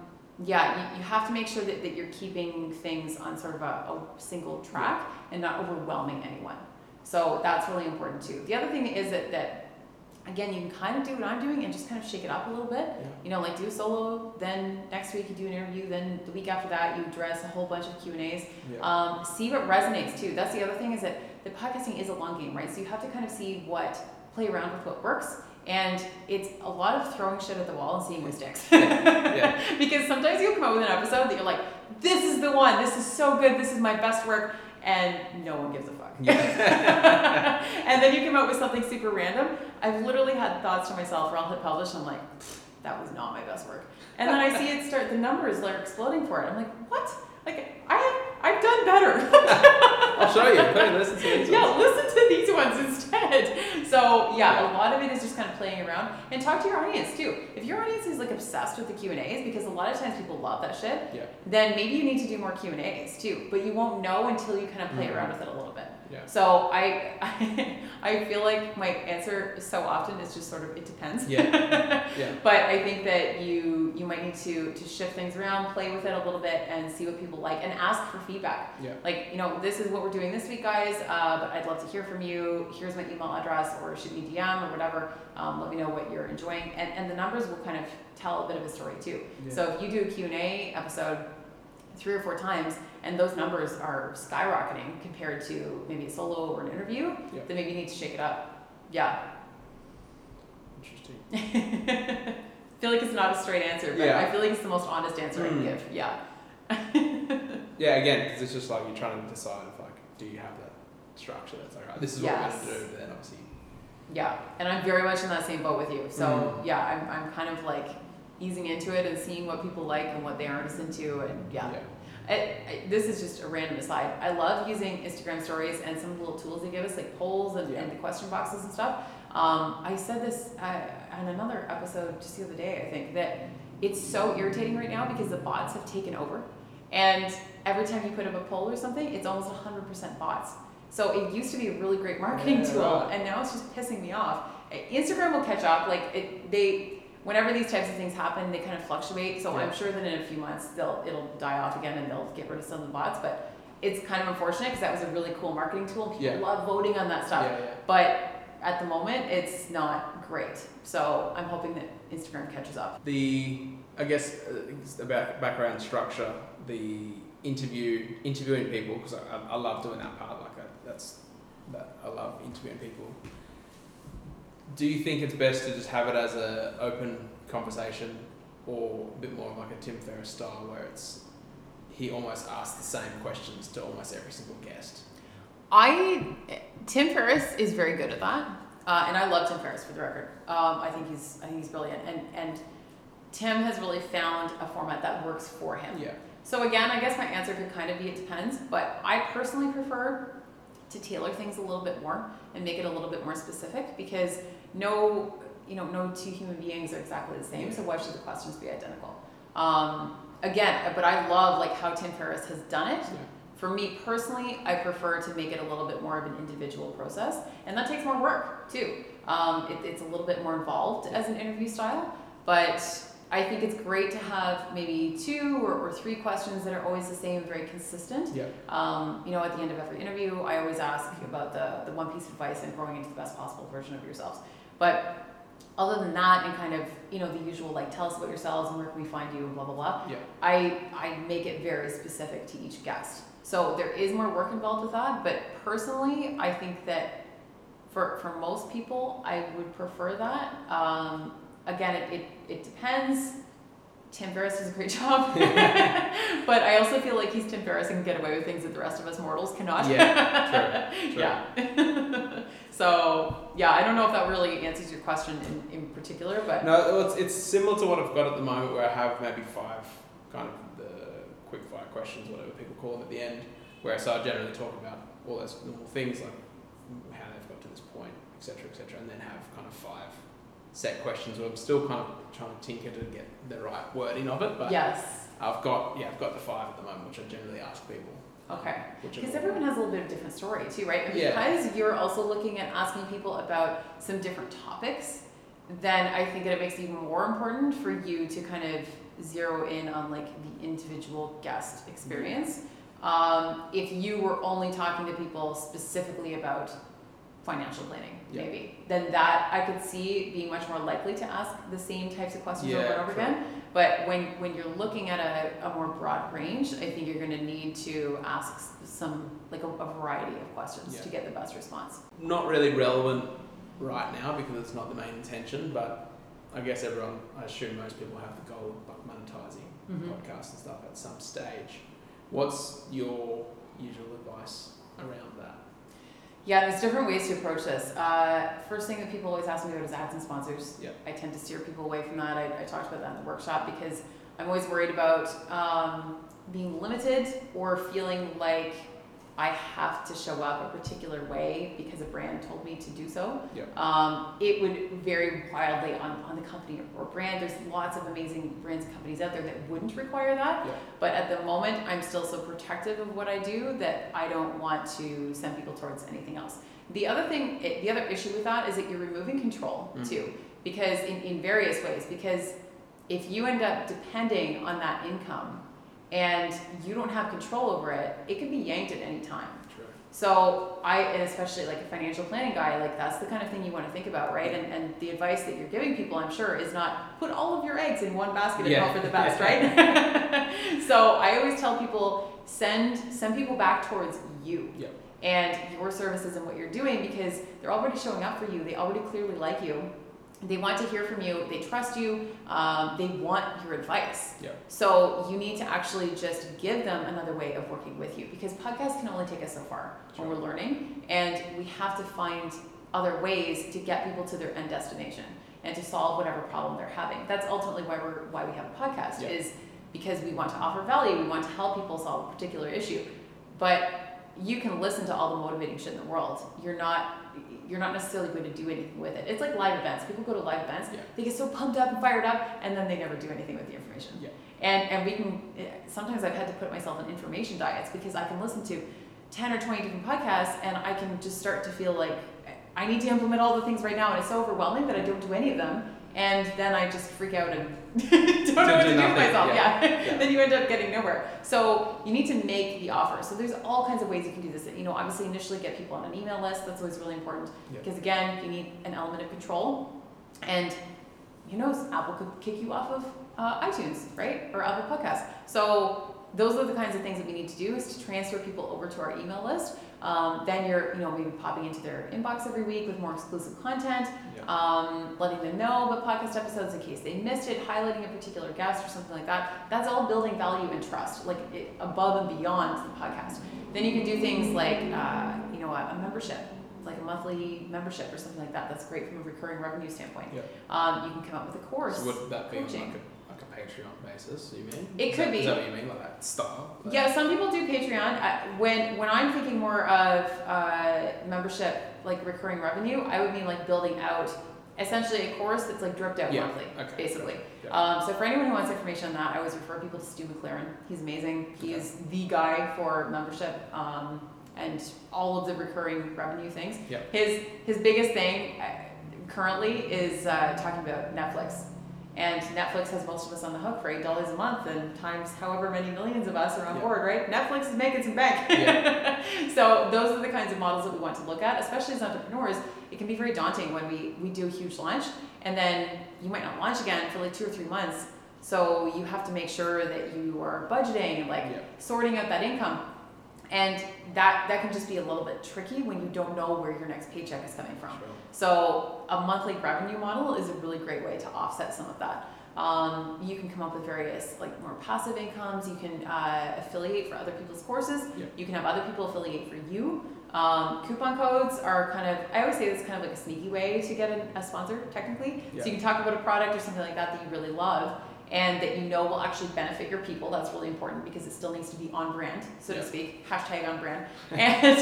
yeah, you, you have to make sure that, that you're keeping things on sort of a, a single track and not overwhelming anyone. So that's really important too. The other thing is that, that again, you can kind of do what I'm doing and just kind of shake it up a little bit Yeah. you know, like do a solo, then next week you do an interview, then the week after that you address a whole bunch of Q and A's. Yeah. Um, see what resonates too. That's the other thing is that the podcasting is a long game, right? So you have to kind of see what play around with what works, and it's a lot of throwing shit at the wall and seeing what sticks. Yeah. because sometimes you'll come up with an episode that you're like, this is the one, this is so good, this is my best work, and no one gives a fuck. and then you come up with something super random. I've literally had thoughts to myself where I'll hit publish and I'm like, that was not my best work. And then I see it start, the numbers are exploding for it. I'm like, what? Like, I, have, I've done better. I'll show you. Please listen to these yeah, ones. listen to these ones instead. So yeah, a lot of it is just kind of playing around and talk to your audience too. If your audience is like obsessed with the Q and A's, because a lot of times people love that shit, Yeah. then maybe you need to do more Q and A's too. But you won't know until you kind of play Mhm. around with it a little bit. Yeah. So I, I, I feel like my answer so often is just sort of it depends. Yeah. Yeah. But I think that you you might need to to shift things around, play with it a little bit, and see what people like, and ask for feedback. Yeah. Like you know, this is what we're doing this week, guys. Uh, but I'd love to hear from you. Here's my email address, or shoot me DM or whatever. Um, let me know what you're enjoying, and and the numbers will kind of tell a bit of a story too. Yeah. So if you do a Q and A episode three or four times, and those numbers are skyrocketing compared to maybe a solo or an interview, Yeah. then maybe you need to shake it up. Yeah. Interesting. I feel like it's not a straight answer, but Yeah. I feel like it's the most honest answer I can Mm. give. Yeah. Yeah, again, because it's just like you're trying to decide if like, do you have that structure that's like, right, this is what Yes. we're going to do, but then obviously, Yeah. And I'm very much in that same boat with you. So Mm. yeah, I'm, I'm kind of like easing into it and seeing what people like and what they aren't into. And yeah. I, I, this is just a random aside. I love using Instagram stories and some of the little tools they give us, like polls and, Yeah. and the question boxes and stuff. Um, I said this uh, on another episode just the other day, I think, that it's so irritating right now because the bots have taken over. And every time you put up a poll or something, it's almost 100% bots. So it used to be a really great marketing Yeah, tool, and now it's just pissing me off. Instagram will catch up. Like it, they, whenever these types of things happen, they kind of fluctuate. So Yeah. I'm sure that in a few months they'll it'll die off again, and they'll get rid of some of the bots. But it's kind of unfortunate because that was a really cool marketing tool. People Yeah. love voting on that stuff. yeah, yeah. But at the moment, it's not great. So I'm hoping that Instagram catches up. The, I guess, uh, about background structure, the interview, interviewing people, because I, I, I love doing that part, like I, that's, that I love interviewing people. Do you think it's best to just have it as a open conversation or a bit more of like a Tim Ferriss style where it's he almost asks the same questions to almost every single guest. I Tim Ferriss is very good at that, uh, and I love Tim Ferriss for the record. Um, I think he's I think he's brilliant, and and Tim has really found a format that works for him. Yeah. So again, I guess my answer could kind of be it depends, but I personally prefer to tailor things a little bit more and make it a little bit more specific because no, you know, no two human beings are exactly the same. So why should the questions be identical? Um, again, but I love like how Tim Ferriss has done it. Yeah. For me personally, I prefer to make it a little bit more of an individual process, and that takes more work too. Um, it, it's a little bit more involved as an interview style, but I think it's great to have maybe two or, or three questions that are always the same, very consistent. Yeah. Um, you know, at the end of every interview, I always ask about the, the one piece of advice and growing into the best possible version of yourselves. But other than that, and kind of, you know, the usual like, tell us about yourselves and where can we find you and blah, blah, blah. Yeah. I, I make it very specific to each guest. So there is more work involved with that, but personally, I think that for, for most people, I would prefer that. Um, again, it, it, it depends. Tim Ferriss does a great job, but I also feel like he's Tim Ferriss and can get away with things that the rest of us mortals cannot. Yeah, true, true. Yeah. so yeah, I don't know if that really answers your question in, in particular, but No, it's, it's similar to what I've got at the moment where I have maybe five kind of the quick fire questions, whatever people call them at the end, where I generally talk about all those normal things like how they've got to this point, etc., etc., and then have kind of five set questions I'm still kind of trying to tinker to get the right wording of it, but yes, I've got yeah, I've got the five at the moment, which I generally ask people. okay. Because everyone has a little bit of different story too, right? And Yeah. because you're also looking at asking people about some different topics, then I think that it makes it even more important for you to kind of zero in on like the individual guest experience. Um, if you were only talking to people specifically about financial planning, Yeah. maybe, then that I could see being much more likely to ask the same types of questions over and over true. again. But when, when you're looking at a, a more broad range, I think you're going to need to ask some, like a, a variety of questions Yeah. to get the best response. not really relevant right now because it's not the main intention, but I guess everyone, I assume most people have the goal of monetizing Mhm. podcasts and stuff at some stage. What's your usual advice around that? Yeah, there's different ways to approach this. Uh, first thing that people always ask me about is ads and sponsors. Yep. I tend to steer people away from that. I, I talked about that in the workshop because I'm always worried about um, being limited or feeling like I have to show up a particular way because a brand told me to do so. Yep. Um, it would vary wildly on, on the company or brand. There's lots of amazing brands and companies out there that wouldn't require that. Yep. But at the moment, I'm still so protective of what I do that I don't want to send people towards anything else. The other thing, the other issue with that is that you're removing control Mm. too, because in, in various ways. Because if you end up depending on that income and you don't have control over it, it can be yanked at any time. True. So I, and especially like a financial planning guy, like that's the kind of thing you want to think about, right? And, and the advice that you're giving people, I'm sure, is not put all of your eggs in one basket and Yeah. hope for the best, right? so I always tell people send send people back towards you Yep. and your services and what you're doing because they're already showing up for you. They already clearly like you. They want to hear from you. They trust you. Um, they want your advice. Yep. So you need to actually just give them another way of working with you because podcasts can only take us so far when we're learning, and we have to find other ways to get people to their end destination and to solve whatever problem they're having. That's ultimately why we're why we have a podcast Yeah. is because we want to offer value. We want to help people solve a particular issue, but you can listen to all the motivating shit in the world. You're not you're not necessarily going to do anything with it. It's like live events. People go to live events, Yeah. they get so pumped up and fired up, and then they never do anything with the information. Yeah. And and we can sometimes I've had to put myself on information diets because I can listen to ten or twenty different podcasts and I can just start to feel like I need to implement all the things right now, and it's so overwhelming that I don't do any of them. And then I just freak out and don't know what do to do with myself. yeah. Yeah. Yeah. then you end up getting nowhere. So you need to make the offer. So there's all kinds of ways you can do this. You know, obviously initially get people on an email list. That's always really important Yeah. because again, you need an element of control. And who knows, Apple could kick you off of uh, iTunes, right, or Apple Podcasts. So those are the kinds of things that we need to do is to transfer people over to our email list. Um, then you're, you know, maybe popping into their inbox every week with more exclusive content, Yeah. um, letting them know about podcast episodes in case they missed it, highlighting a particular guest or something like that. That's all building value and trust, like it, above and beyond the podcast. Then you can do things like, uh, you know, a, a membership, like a monthly membership or something like that. That's great from a recurring revenue standpoint. Yeah. Um, you can come up with a course. So would that be like coaching. a, like a Patreon basis? You mean? It Is could that- be. Is that what you mean, like that style? Like- Yeah, some people do Patreon. I, when when I'm thinking more of uh, membership, like recurring revenue, I would mean like building out essentially a course that's like dripped out Yeah, monthly, okay, basically. Yeah. Um, so for anyone who wants information on that, I always refer people to Stu McLaren. He's amazing. He Okay. is the guy for membership um, and all of the recurring revenue things. Yeah. His his biggest thing uh, currently is uh, talking about Netflix. And Netflix has most of us on the hook for eight dollars a month, and times however many millions of us are on Yeah. board, right? Netflix is making some bank. Yeah. so those are the kinds of models that we want to look at, especially as entrepreneurs. It can be very daunting when we we do a huge launch, and then you might not launch again for like two or three months. So you have to make sure that you are budgeting like Yeah. sorting out that income, and that that can just be a little bit tricky when you don't know where your next paycheck is coming from. Sure. So a monthly revenue model is a really great way to offset some of that. Um, you can come up with various like more passive incomes. You can uh, affiliate for other people's courses. Yeah. You can have other people affiliate for you. Um, coupon codes are kind of I always say it's kind of like a sneaky way to get a, a sponsor technically. Yeah. So you can talk about a product or something like that that you really love and that you know will actually benefit your people. That's really important because it still needs to be on brand, so to speak. Hashtag on brand. And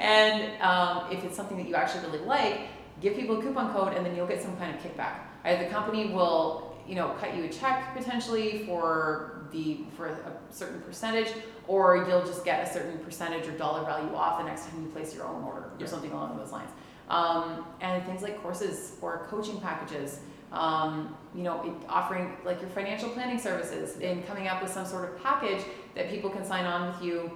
and um, if it's something that you actually really like, give people a coupon code and then you'll get some kind of kickback. Either the company will, you know, cut you a check potentially for the for a certain percentage, or you'll just get a certain percentage or dollar value off the next time you place your own order Yeah. or something along those lines. Um, and things like courses or coaching packages. Um, you know, offering like your financial planning services and coming up with some sort of package that people can sign on with you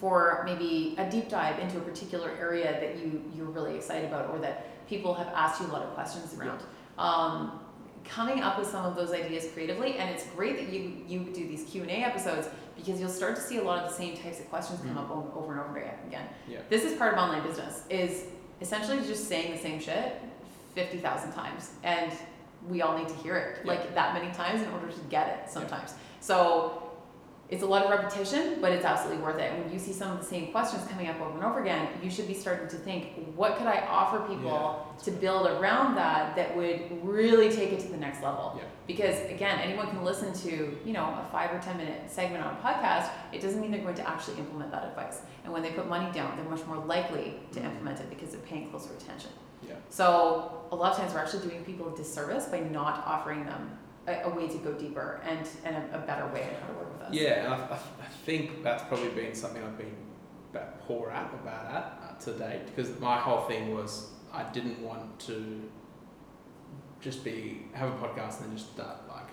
for maybe a deep dive into a particular area that you you're really excited about or that people have asked you a lot of questions around. Um, coming up with some of those ideas creatively, and it's great that you you do these Q and A episodes because you'll start to see a lot of the same types of questions come Mhm. up over and over again. Yeah. This is part of online business is essentially just saying the same shit fifty thousand times, and we all need to hear it Yeah. like that many times in order to get it sometimes. So it's a lot of repetition, but it's absolutely worth it. And when you see some of the same questions coming up over and over again, you should be starting to think, what could I offer people Yeah. to build around that that would really take it to the next level? Yeah. Because again, anyone can listen to, you know, a five or ten minute segment on a podcast. It doesn't mean they're going to actually implement that advice. And when they put money down, they're much more likely to Mhm. implement it because they're paying closer attention. Yeah. So a lot of times we're actually doing people a disservice by not offering them a, a way to go deeper and, and a, a better way on how to work with us. Yeah, and I, I, I think that's probably been something I've been poor at or bad at uh, to date because my whole thing was I didn't want to just be have a podcast and then just start like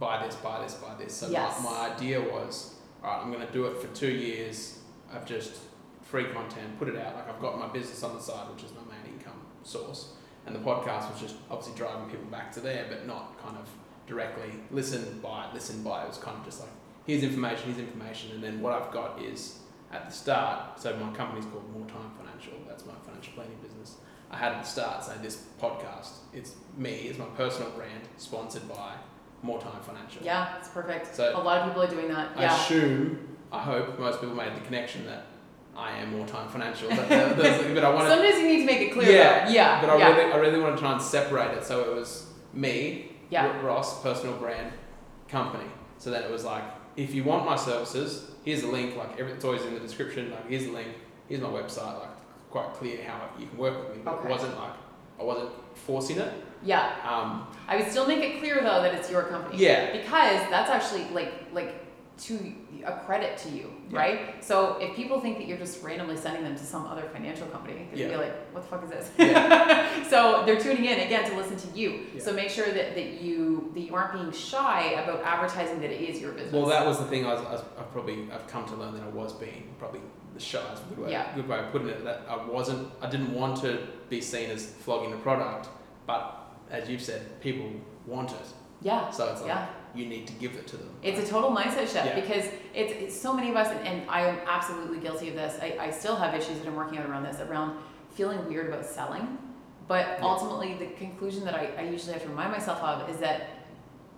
buy this, buy this, buy this. So Yes. my, my idea was, all right, I'm going to do it for two years of just free content, put it out. Like I've got my business on the side, which is income source, and the podcast was just obviously driving people back to there, but not kind of directly listen, buy, listen, buy. It was kind of just like here's information, here's information, and then what I've got is at the start. So my company's called More Time Financial. That's my financial planning business. I had at the start say this podcast. It's me. It's my personal brand, sponsored by More Time Financial. Yeah, it's perfect. So- a lot of people are doing that. I Yeah. assume, I hope most people made the connection that I am More Time Financial. But, uh, there's- but I wanted, Sometimes you need to make it clear. Yeah, though. yeah, but I yeah, really, I really want to try and separate it. So it was me, yeah. Ross, personal brand, company. So then it was like, if you want my services, here's a link. Like every, it's always in the description. Like here's the link. Here's my website. Like quite clear how you can work with me. But Okay. it wasn't like I wasn't forcing it. yeah. Um, I would still make it clear though that it's your company. yeah, Because that's actually like like to a credit to you, Yeah. right? So if people think that you're just randomly sending them to some other financial company, they're Yeah. gonna be like, "What the fuck is this?" Yeah. so they're tuning in again to listen to you. So make sure that, that you that you aren't being shy about advertising that it is your business. Well, that was the thing. I was, I was I've probably I've come to learn that I was being probably the shy is a good way, Yeah. good way of putting it. That I wasn't. I didn't want to be seen as flogging the product, but as you've said, people want it. Yeah. So it's like Yeah. You need to give it to them. It's a total mindset shift Yeah. because it's, it's so many of us, and, and I am absolutely guilty of this. I, I still have issues that I'm working out around this, around feeling weird about selling. But Yeah. ultimately, the conclusion that I, I usually have to remind myself of is that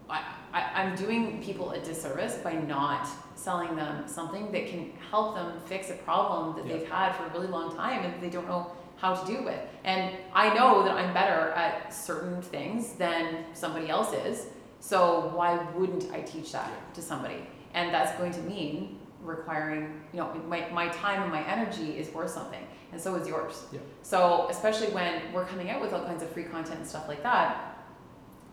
I, I, I'm doing people a disservice by not selling them something that can help them fix a problem that Yeah. they've had for a really long time and they don't know how to do with. And I know that I'm better at certain things than somebody else is. So why wouldn't I teach that Yeah. to somebody? And that's going to mean requiring, you know, my, my time and my energy is worth something. And so is yours. Yeah. So especially when we're coming out with all kinds of free content and stuff like that,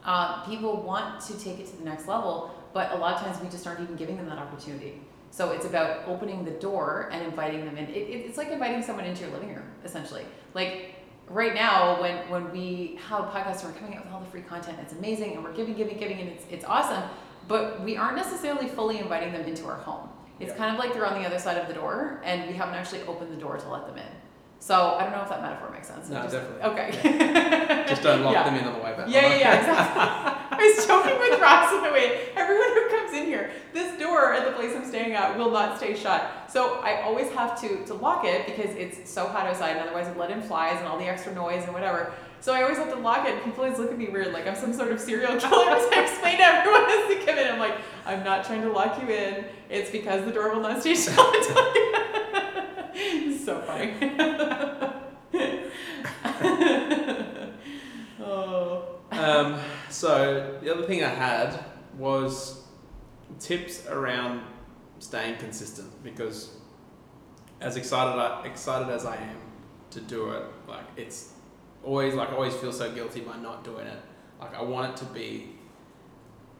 uh, people want to take it to the next level, but a lot of times we just aren't even giving them that opportunity. So it's about opening the door and inviting them in. It, it, it's like inviting someone into your living room, essentially. Like right now, when when we have a podcast and we're coming out with all the free content, it's amazing, and we're giving, giving, giving, and it's it's awesome. But we aren't necessarily fully inviting them into our home. It's Yeah. kind of like they're on the other side of the door, and we haven't actually opened the door to let them in. So I don't know if that metaphor makes sense. No, Just- definitely. Okay. Just don't lock Yeah. them in on the way back. Yeah, yeah, yeah, exactly. I was joking with Ross in the way. Everyone who comes in here, this door at the place I'm staying at will not stay shut. So I always have to, to lock it because it's so hot outside and otherwise it let in flies and all the extra noise and whatever. So I always have to lock it and people always look at me weird like I'm some sort of serial killer as I explain to everyone as they come in. I'm like, I'm not trying to lock you in. It's because the door will not stay shut. So funny. oh. Um, so the other thing I had was tips around staying consistent because as excited I, excited as I am to do it, like it's always like I always feel so guilty by not doing it. Like I want it to be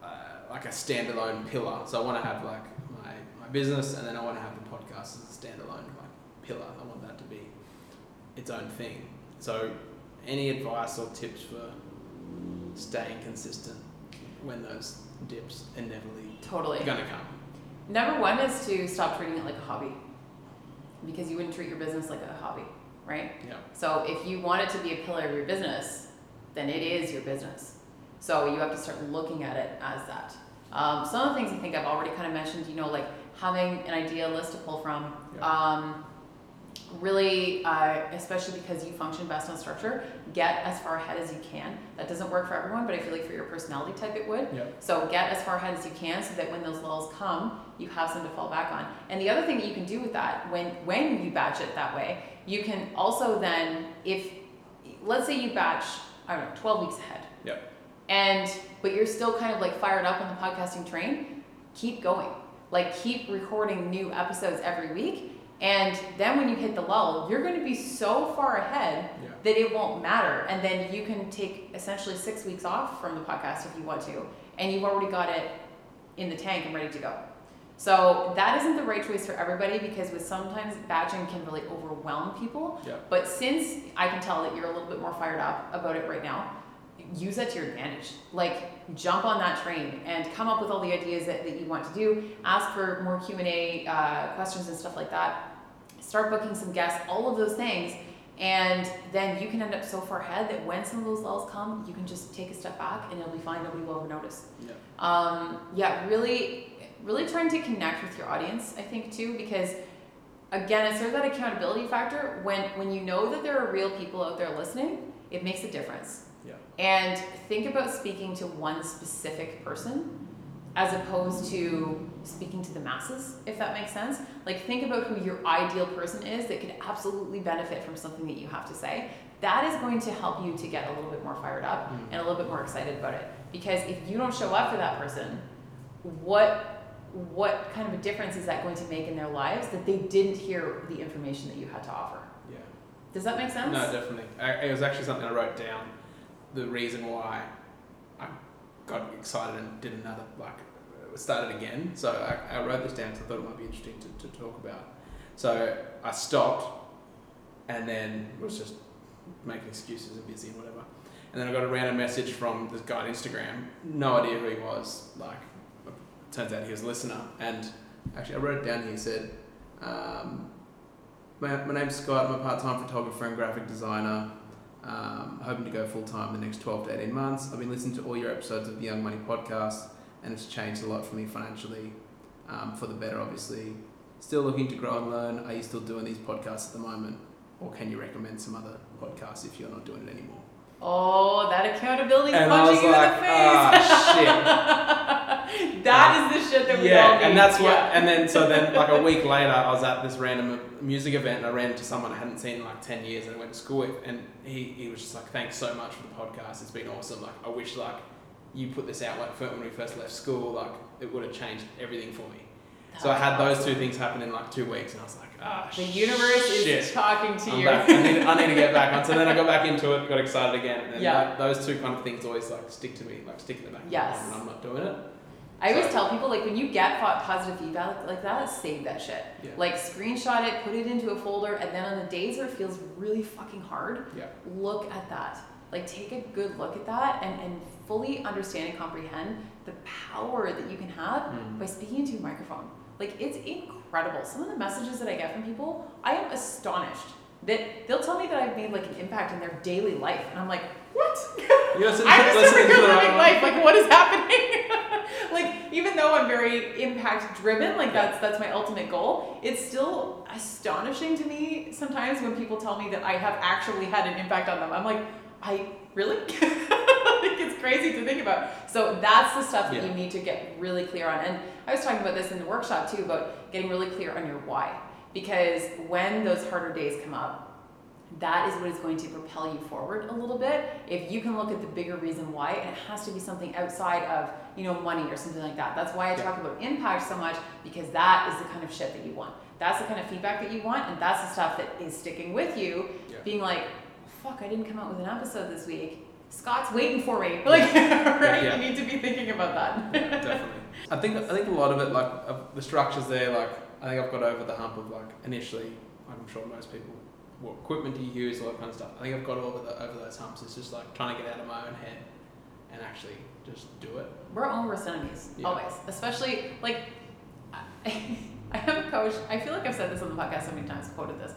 uh, like a standalone pillar. So I want to have like my, my business and then I want to have the podcast as a standalone pillar. I want that to be its own thing. So any advice or tips for staying consistent when those dips inevitably Totally. gonna come. Number one is to stop treating it like a hobby because you wouldn't treat your business like a hobby, right? Yeah. So if you want it to be a pillar of your business, then it is your business. So you have to start looking at it as that. Um, some of the things I think I've already kind of mentioned, you know, like having an idea list to pull from. Yeah. Um, really, uh, especially because you function best on structure, get as far ahead as you can. That doesn't work for everyone, but I feel like for your personality type it would. Yeah. So get as far ahead as you can so that when those lulls come, you have some to fall back on. And the other thing that you can do with that, when when you batch it that way, you can also then, if let's say you batch, I don't know, 12 weeks ahead. Yep. And but you're still kind of like fired up on the podcasting train, keep going. Like keep recording new episodes every week. And then when you hit the lull, you're going to be so far ahead Yeah. that it won't matter. And then you can take essentially six weeks off from the podcast if you want to, and you've already got it in the tank and ready to go. So that isn't the right choice for everybody because with sometimes batching can really overwhelm people. Yeah. But since I can tell that you're a little bit more fired up about it right now, use that to your advantage. Like jump on that train and come up with all the ideas that, that you want to do. Ask for more Q and A uh, questions and stuff like that. Start booking some guests. All of those things. And then you can end up so far ahead that when some of those lulls come, you can just take a step back and it'll be fine. Nobody will ever notice. Yeah. Um, yeah, really, really trying to connect with your audience. I think too, because again, it's sort of that accountability factor. When when you know that there are real people out there listening, it makes a difference. And think about speaking to one specific person as opposed to speaking to the masses, if that makes sense. Like, think about who your ideal person is that could absolutely benefit from something that you have to say. That is going to help you to get a little bit more fired up Mm. and a little bit more excited about it. Because if you don't show up for that person, what what kind of a difference is that going to make in their lives that they didn't hear the information that you had to offer? Yeah. Does that make sense? No, definitely. I, it was actually something I wrote down. The reason why I got excited and did another like started again. So I, I wrote this down because I thought it might be interesting to, to talk about. So I stopped, and then was just making excuses and busy and whatever. And then I got a random message from this guy on Instagram. No idea who he was. Like, turns out he was a listener. And actually, I wrote it down. He said. Um, my, my name's Scott. I'm a part-time photographer and graphic designer. Um, hoping to go full time in the next 12 to 18 months. I've been listening to all your episodes of the Young Money podcast, and it's changed a lot for me financially, um, for the better, obviously. Still looking to grow and learn. Are you still doing these podcasts at the moment? Or can you recommend some other podcasts if you're not doing it anymore? Oh, that accountability And I punching was you in the face. ah, that is the shit that we all yeah, need. and that's what. Yeah. And then so then like a week later, I was at this random music event, and I ran into someone I hadn't seen in like ten years, and I went to school with, and he, he was just like, "Thanks so much for the podcast. It's been awesome. Like I wish like you put this out like when we first left school. Like it would have changed everything for me." So I had those two things happen in like two weeks, and I was like, "Ah, The universe shit. is talking to I'm you. I, need, I need to get back on. So then I got back into it, got excited again, and Yeah. that, those two kind of things always like stick to me, like stick in the back of Yes. when I'm not doing it. I always tell people like when you get positive feedback like that, save that shit. Yeah. Like screenshot it, put it into a folder, and then on the days where it feels really fucking hard, Yeah. look at that. Like take a good look at that and, and fully understand and comprehend the power that you can have Mm. by speaking into a microphone. Like it's incredible. Some of the messages that I get from people, I am astonished that they'll tell me that I've made like an impact in their daily life, and I'm like, what? Listen, I'm just listen over to here living life. Like, what is happening? like, even though I'm very impact driven, like that's that's my ultimate goal. It's still astonishing to me sometimes when people tell me that I have actually had an impact on them. I'm like, I really? like, it's crazy to think about. So that's the stuff that Yeah. you need to get really clear on. And I was talking about this in the workshop too about getting really clear on your why. Because when those harder days come up, that is what is going to propel you forward a little bit. If you can look at the bigger reason why, and it has to be something outside of, you know, money or something like that. That's why I Yeah. talk about impact so much because that is the kind of shit that you want. That's the kind of feedback that you want, and that's the stuff that is sticking with you. Yeah. Being like, fuck, I didn't come out with an episode this week. Scott's waiting for me. Like, right? Yeah. You need to be thinking about that. yeah, definitely. I think I think a lot of it, like the structures there, like I think I've got over the hump of like initially, I'm sure most people, what equipment do you use, all that kind of stuff. I think I've got over the over those humps. It's just like trying to get out of my own head and actually just do it. We're own worst enemies, Yeah. always. Especially like, I, I have a coach. I feel like I've said this on the podcast so many times. Quoted this.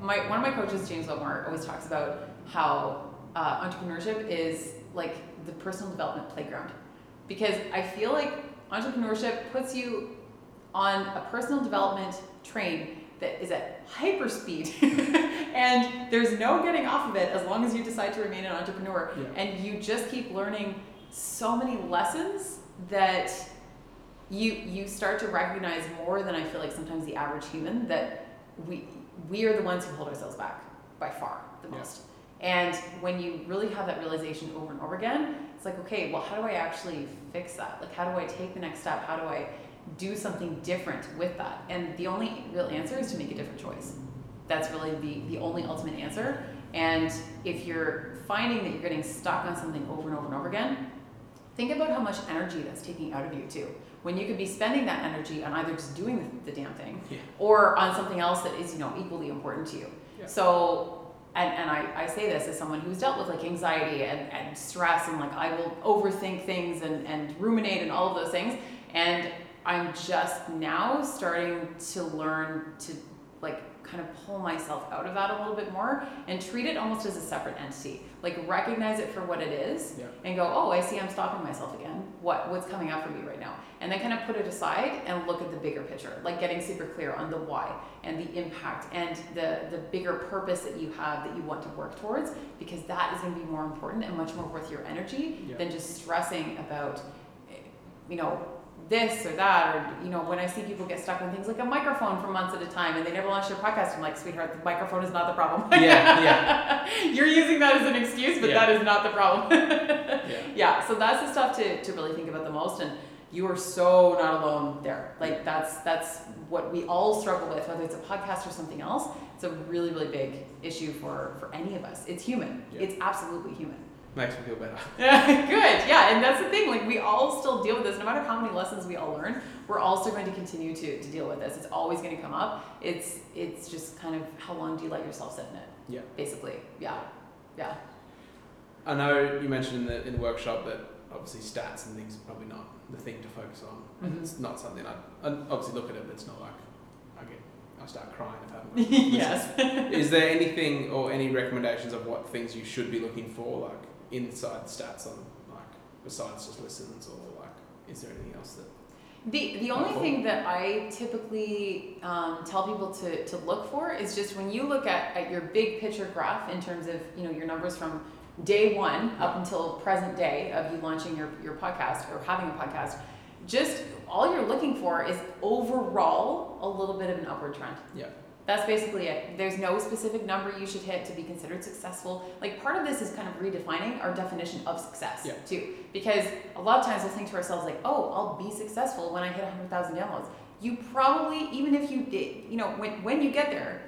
My one of my coaches, James Wedmore, always talks about how uh, entrepreneurship is like the personal development playground, because I feel like entrepreneurship puts you on a personal development train that is at hyper speed and there's no getting off of it as long as you decide to remain an entrepreneur Yeah. and you just keep learning so many lessons that you you start to recognize more than I feel like sometimes the average human that we we are the ones who hold ourselves back by far the Yeah. most. And when you really have that realization over and over again, it's like, okay, well, how do I actually fix that? Like, how do I take the next step? How do I do something different with that? And the only real answer is to make a different choice. That's really the, the only ultimate answer. And if you're finding that you're getting stuck on something over and over and over again, think about how much energy that's taking out of you too. When you could be spending that energy on either just doing the, the damn thing Yeah. or on something else that is, you know, equally important to you. Yeah. So, and, and I, I say this as someone who's dealt with like anxiety and, and stress and like I will overthink things and, and ruminate and all of those things. And I'm just now starting to learn to like kind of pull myself out of that a little bit more and treat it almost as a separate entity. Like recognize it for what it is Yeah. and go, oh, I see I'm stopping myself again. What what's coming up for me right now? And then kind of put it aside and look at the bigger picture, like getting super clear on the why and the impact and the the bigger purpose that you have that you want to work towards, because that is going to be more important and much more worth your energy Yeah. than just stressing about, eh, you know. This or that, or you know, when I see people get stuck on things like a microphone for months at a time and they never launch their podcast, I'm like, sweetheart, the microphone is not the problem. Yeah, yeah. You're using that as an excuse, but Yeah. that is not the problem. Yeah. yeah, so that's the stuff to, to really think about the most and you are so not alone there. Like that's that's what we all struggle with, whether it's a podcast or something else. It's a really, really big issue for, for any of us. It's human. Yeah. It's absolutely human. Makes me feel better. Good, yeah, and that's the thing. Like we all still deal with this, no matter how many lessons we all learn. We're also going to continue to, to deal with this. It's always going to come up. It's it's just kind of how long do you let yourself sit in it? Yeah. Basically, yeah, yeah. I know you mentioned in the in the workshop that obviously stats and things are probably not the thing to focus on, and Mhm. it's not something I, I obviously look at it, but it's not like I get I start crying if I haven't. yes. Is there anything or any recommendations of what things you should be looking for, like inside stats on, like besides just listens, or like, is there anything else that? The, the only thing that I typically um, tell people to, to look for is just when you look at, at your big picture graph in terms of you know your numbers from day one up until present day of you launching your, your podcast or having a podcast, just all you're looking for is overall a little bit of an upward trend. Yeah. That's basically it. There's no specific number you should hit to be considered successful. Like part of this is kind of redefining our definition of success Yeah. too. Because a lot of times we'll think to ourselves like, oh, I'll be successful when I hit 100,000 downloads. You probably, even if you did, you know, when, when you get there,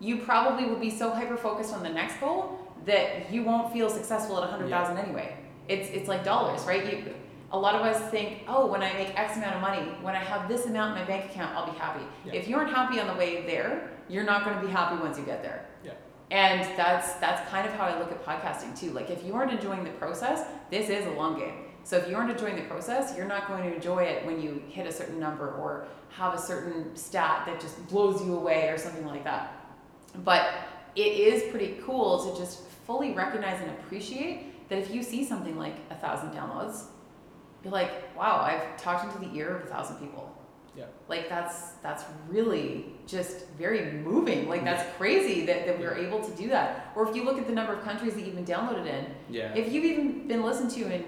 you probably will be so hyper focused on the next goal that you won't feel successful at 100,000 anyway. It's, it's like dollars, right? You, a lot of us think, oh, when I make X amount of money, when I have this amount in my bank account, I'll be happy. Yeah. If you aren't happy on the way there, you're not going to be happy once you get there. Yeah. And that's that's kind of how I look at podcasting too. Like if you aren't enjoying the process, this is a long game. So if you aren't enjoying the process, you're not going to enjoy it when you hit a certain number or have a certain stat that just blows you away or something like that. But it is pretty cool to just fully recognize and appreciate that if you see something like a thousand downloads, you're like, wow, I've talked into the ear of a thousand people. Yeah. Like that's that's really just very moving. Like that's mm-hmm. crazy that, that we're able to do that. Or if you look at the number of countries that you've been downloaded in, Yeah. if you've even been listened to in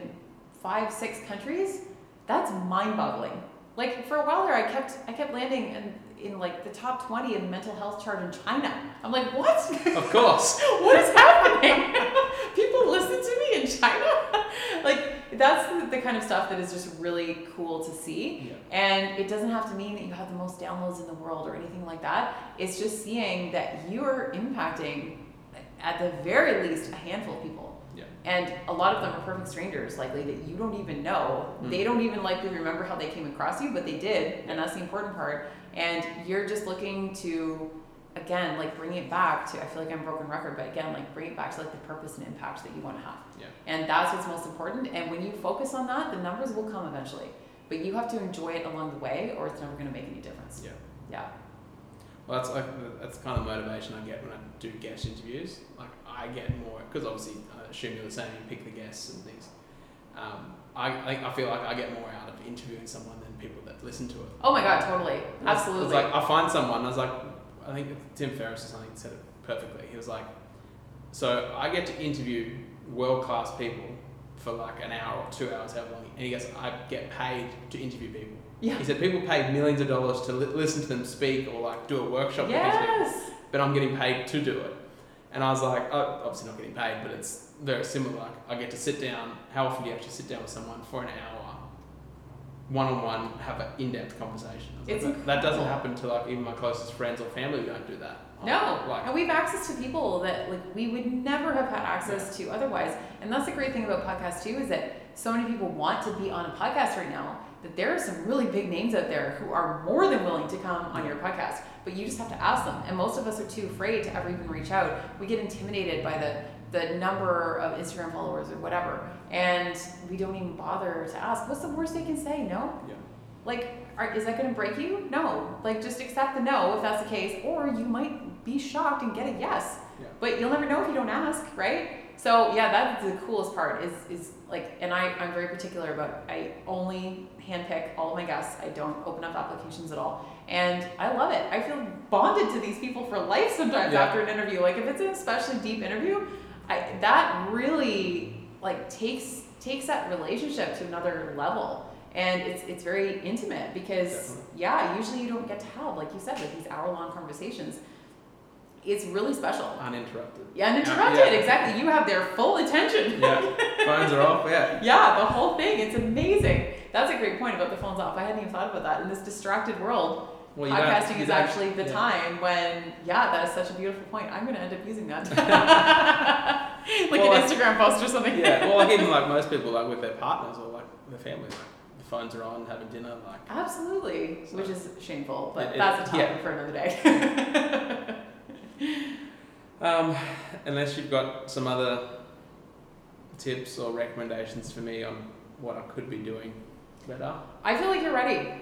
five, six countries, that's mind-boggling. Like for a while there, I kept I kept landing in, in like the top twenty in mental health chart in China. I'm like, what? of course. what is happening? People listen to me in China? like that's the, the kind of stuff that is just really cool to see. Yeah. And it doesn't have to mean that you have the most downloads in the world or anything like that. It's just seeing that you're impacting, at the very least, a handful of people. Yeah. And a lot of them are perfect strangers, likely that you don't even know. Mm. They don't even likely remember how they came across you, but they did, and that's the important part. And you're just looking to, again, like bring it back to. I feel like I'm broken record, but again, like bring it back to like the purpose and impact that you want to have. Yeah. And that's what's most important. And when you focus on that, the numbers will come eventually. But you have to enjoy it along the way, or it's never going to make any difference. Yeah. Yeah. Well, that's like that's kind of motivation I get when I do guest interviews. Like I get more because obviously I assume you're the same. You pick the guests and things. Um, I, I I feel like I get more out of interviewing someone than people that listen to it. Oh my God, totally, absolutely. It's like I find someone. I was like, I think Tim Ferriss or something said it perfectly. He was like, so I get to interview world class people for like an hour or two hours, however long. And he goes, I get paid to interview people. yeah. He said people pay millions of dollars to li- listen to them speak or like do a workshop with these people, but I'm getting paid to do it. And I was like, oh, obviously not getting paid, but it's very similar. Like I get to sit down. How often do you actually sit down with someone for an hour, one on one, have an in depth conversation? I was like, It's that, doesn't happen to like even my closest friends or family. who Don't do that. No, like and we have access to people that like we would never have had access to otherwise. And that's the great thing about podcasts too is that so many people want to be on a podcast right now that there are some really big names out there who are more than willing to come on your podcast. But you just have to ask them. And most of us are too afraid to ever even reach out. We get intimidated by the the number of Instagram followers or whatever, and we don't even bother to ask. What's the worst they can say? No. Yeah. Like, are, is that going to break you? No. Like, just accept the no if that's the case, or you might be shocked and get a yes. Yeah. But you'll never know if you don't ask, right? So yeah, that's the coolest part. Is is like, and I I'm very particular about. I only handpick all of my guests. I don't open up applications at all, and I love it. I feel bonded to these people for life sometimes Yeah. after an interview. Like if it's an especially deep interview, I that really like takes takes that relationship to another level and it's it's very intimate because Definitely. yeah usually you don't get to have like you said like these hour long conversations it's really special uninterrupted. yeah uninterrupted Yeah. exactly you have their full attention Yeah. Phones are off. Yeah. yeah the whole thing it's amazing that's a great point about the phones off i hadn't even thought about that in this distracted world Well, podcasting you is actually the yeah. time when yeah that is such a beautiful point i'm going to end up using that like Well, an instagram post or something Yeah. Well, like even like most people, like with their partners or like their family, like the phones are on, having dinner, like. Absolutely, So- which is shameful, but It- it- that's a topic yeah. for another day. Um, unless you've got some other tips or recommendations for me on what I could be doing better. I feel like you're ready.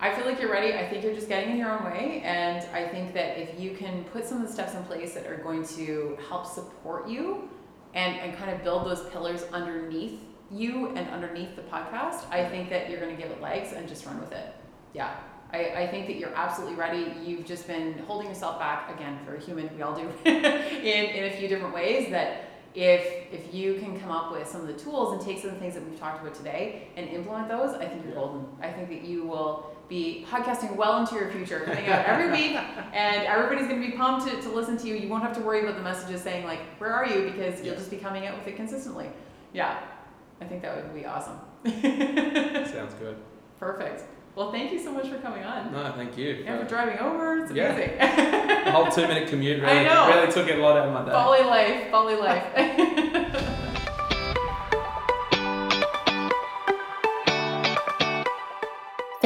I feel like you're ready. I think you're just getting in your own way. And I think that if you can put some of the steps in place that are going to help support you and, and kind of build those pillars underneath you and underneath the podcast, I think that you're going to give it legs and just run with it. Yeah. I, I think that you're absolutely ready. You've just been holding yourself back, again, for a human, we all do, in, in a few different ways that if if you can come up with some of the tools and take some of the things that we've talked about today and implement those, I think you're golden. I think that you will be podcasting well into your future, coming out every week, and everybody's going to be pumped to, to listen to you. You won't have to worry about the messages saying like, "Where are you?" because you'll just be coming out with it consistently. Yeah, I think that would be awesome. Sounds good. Perfect. Well, thank you so much for coming on. No, thank you. Yeah, for driving over. It's Yeah. amazing. The whole two minute commute really, really took it a lot out of my day. Bali life, Bali life.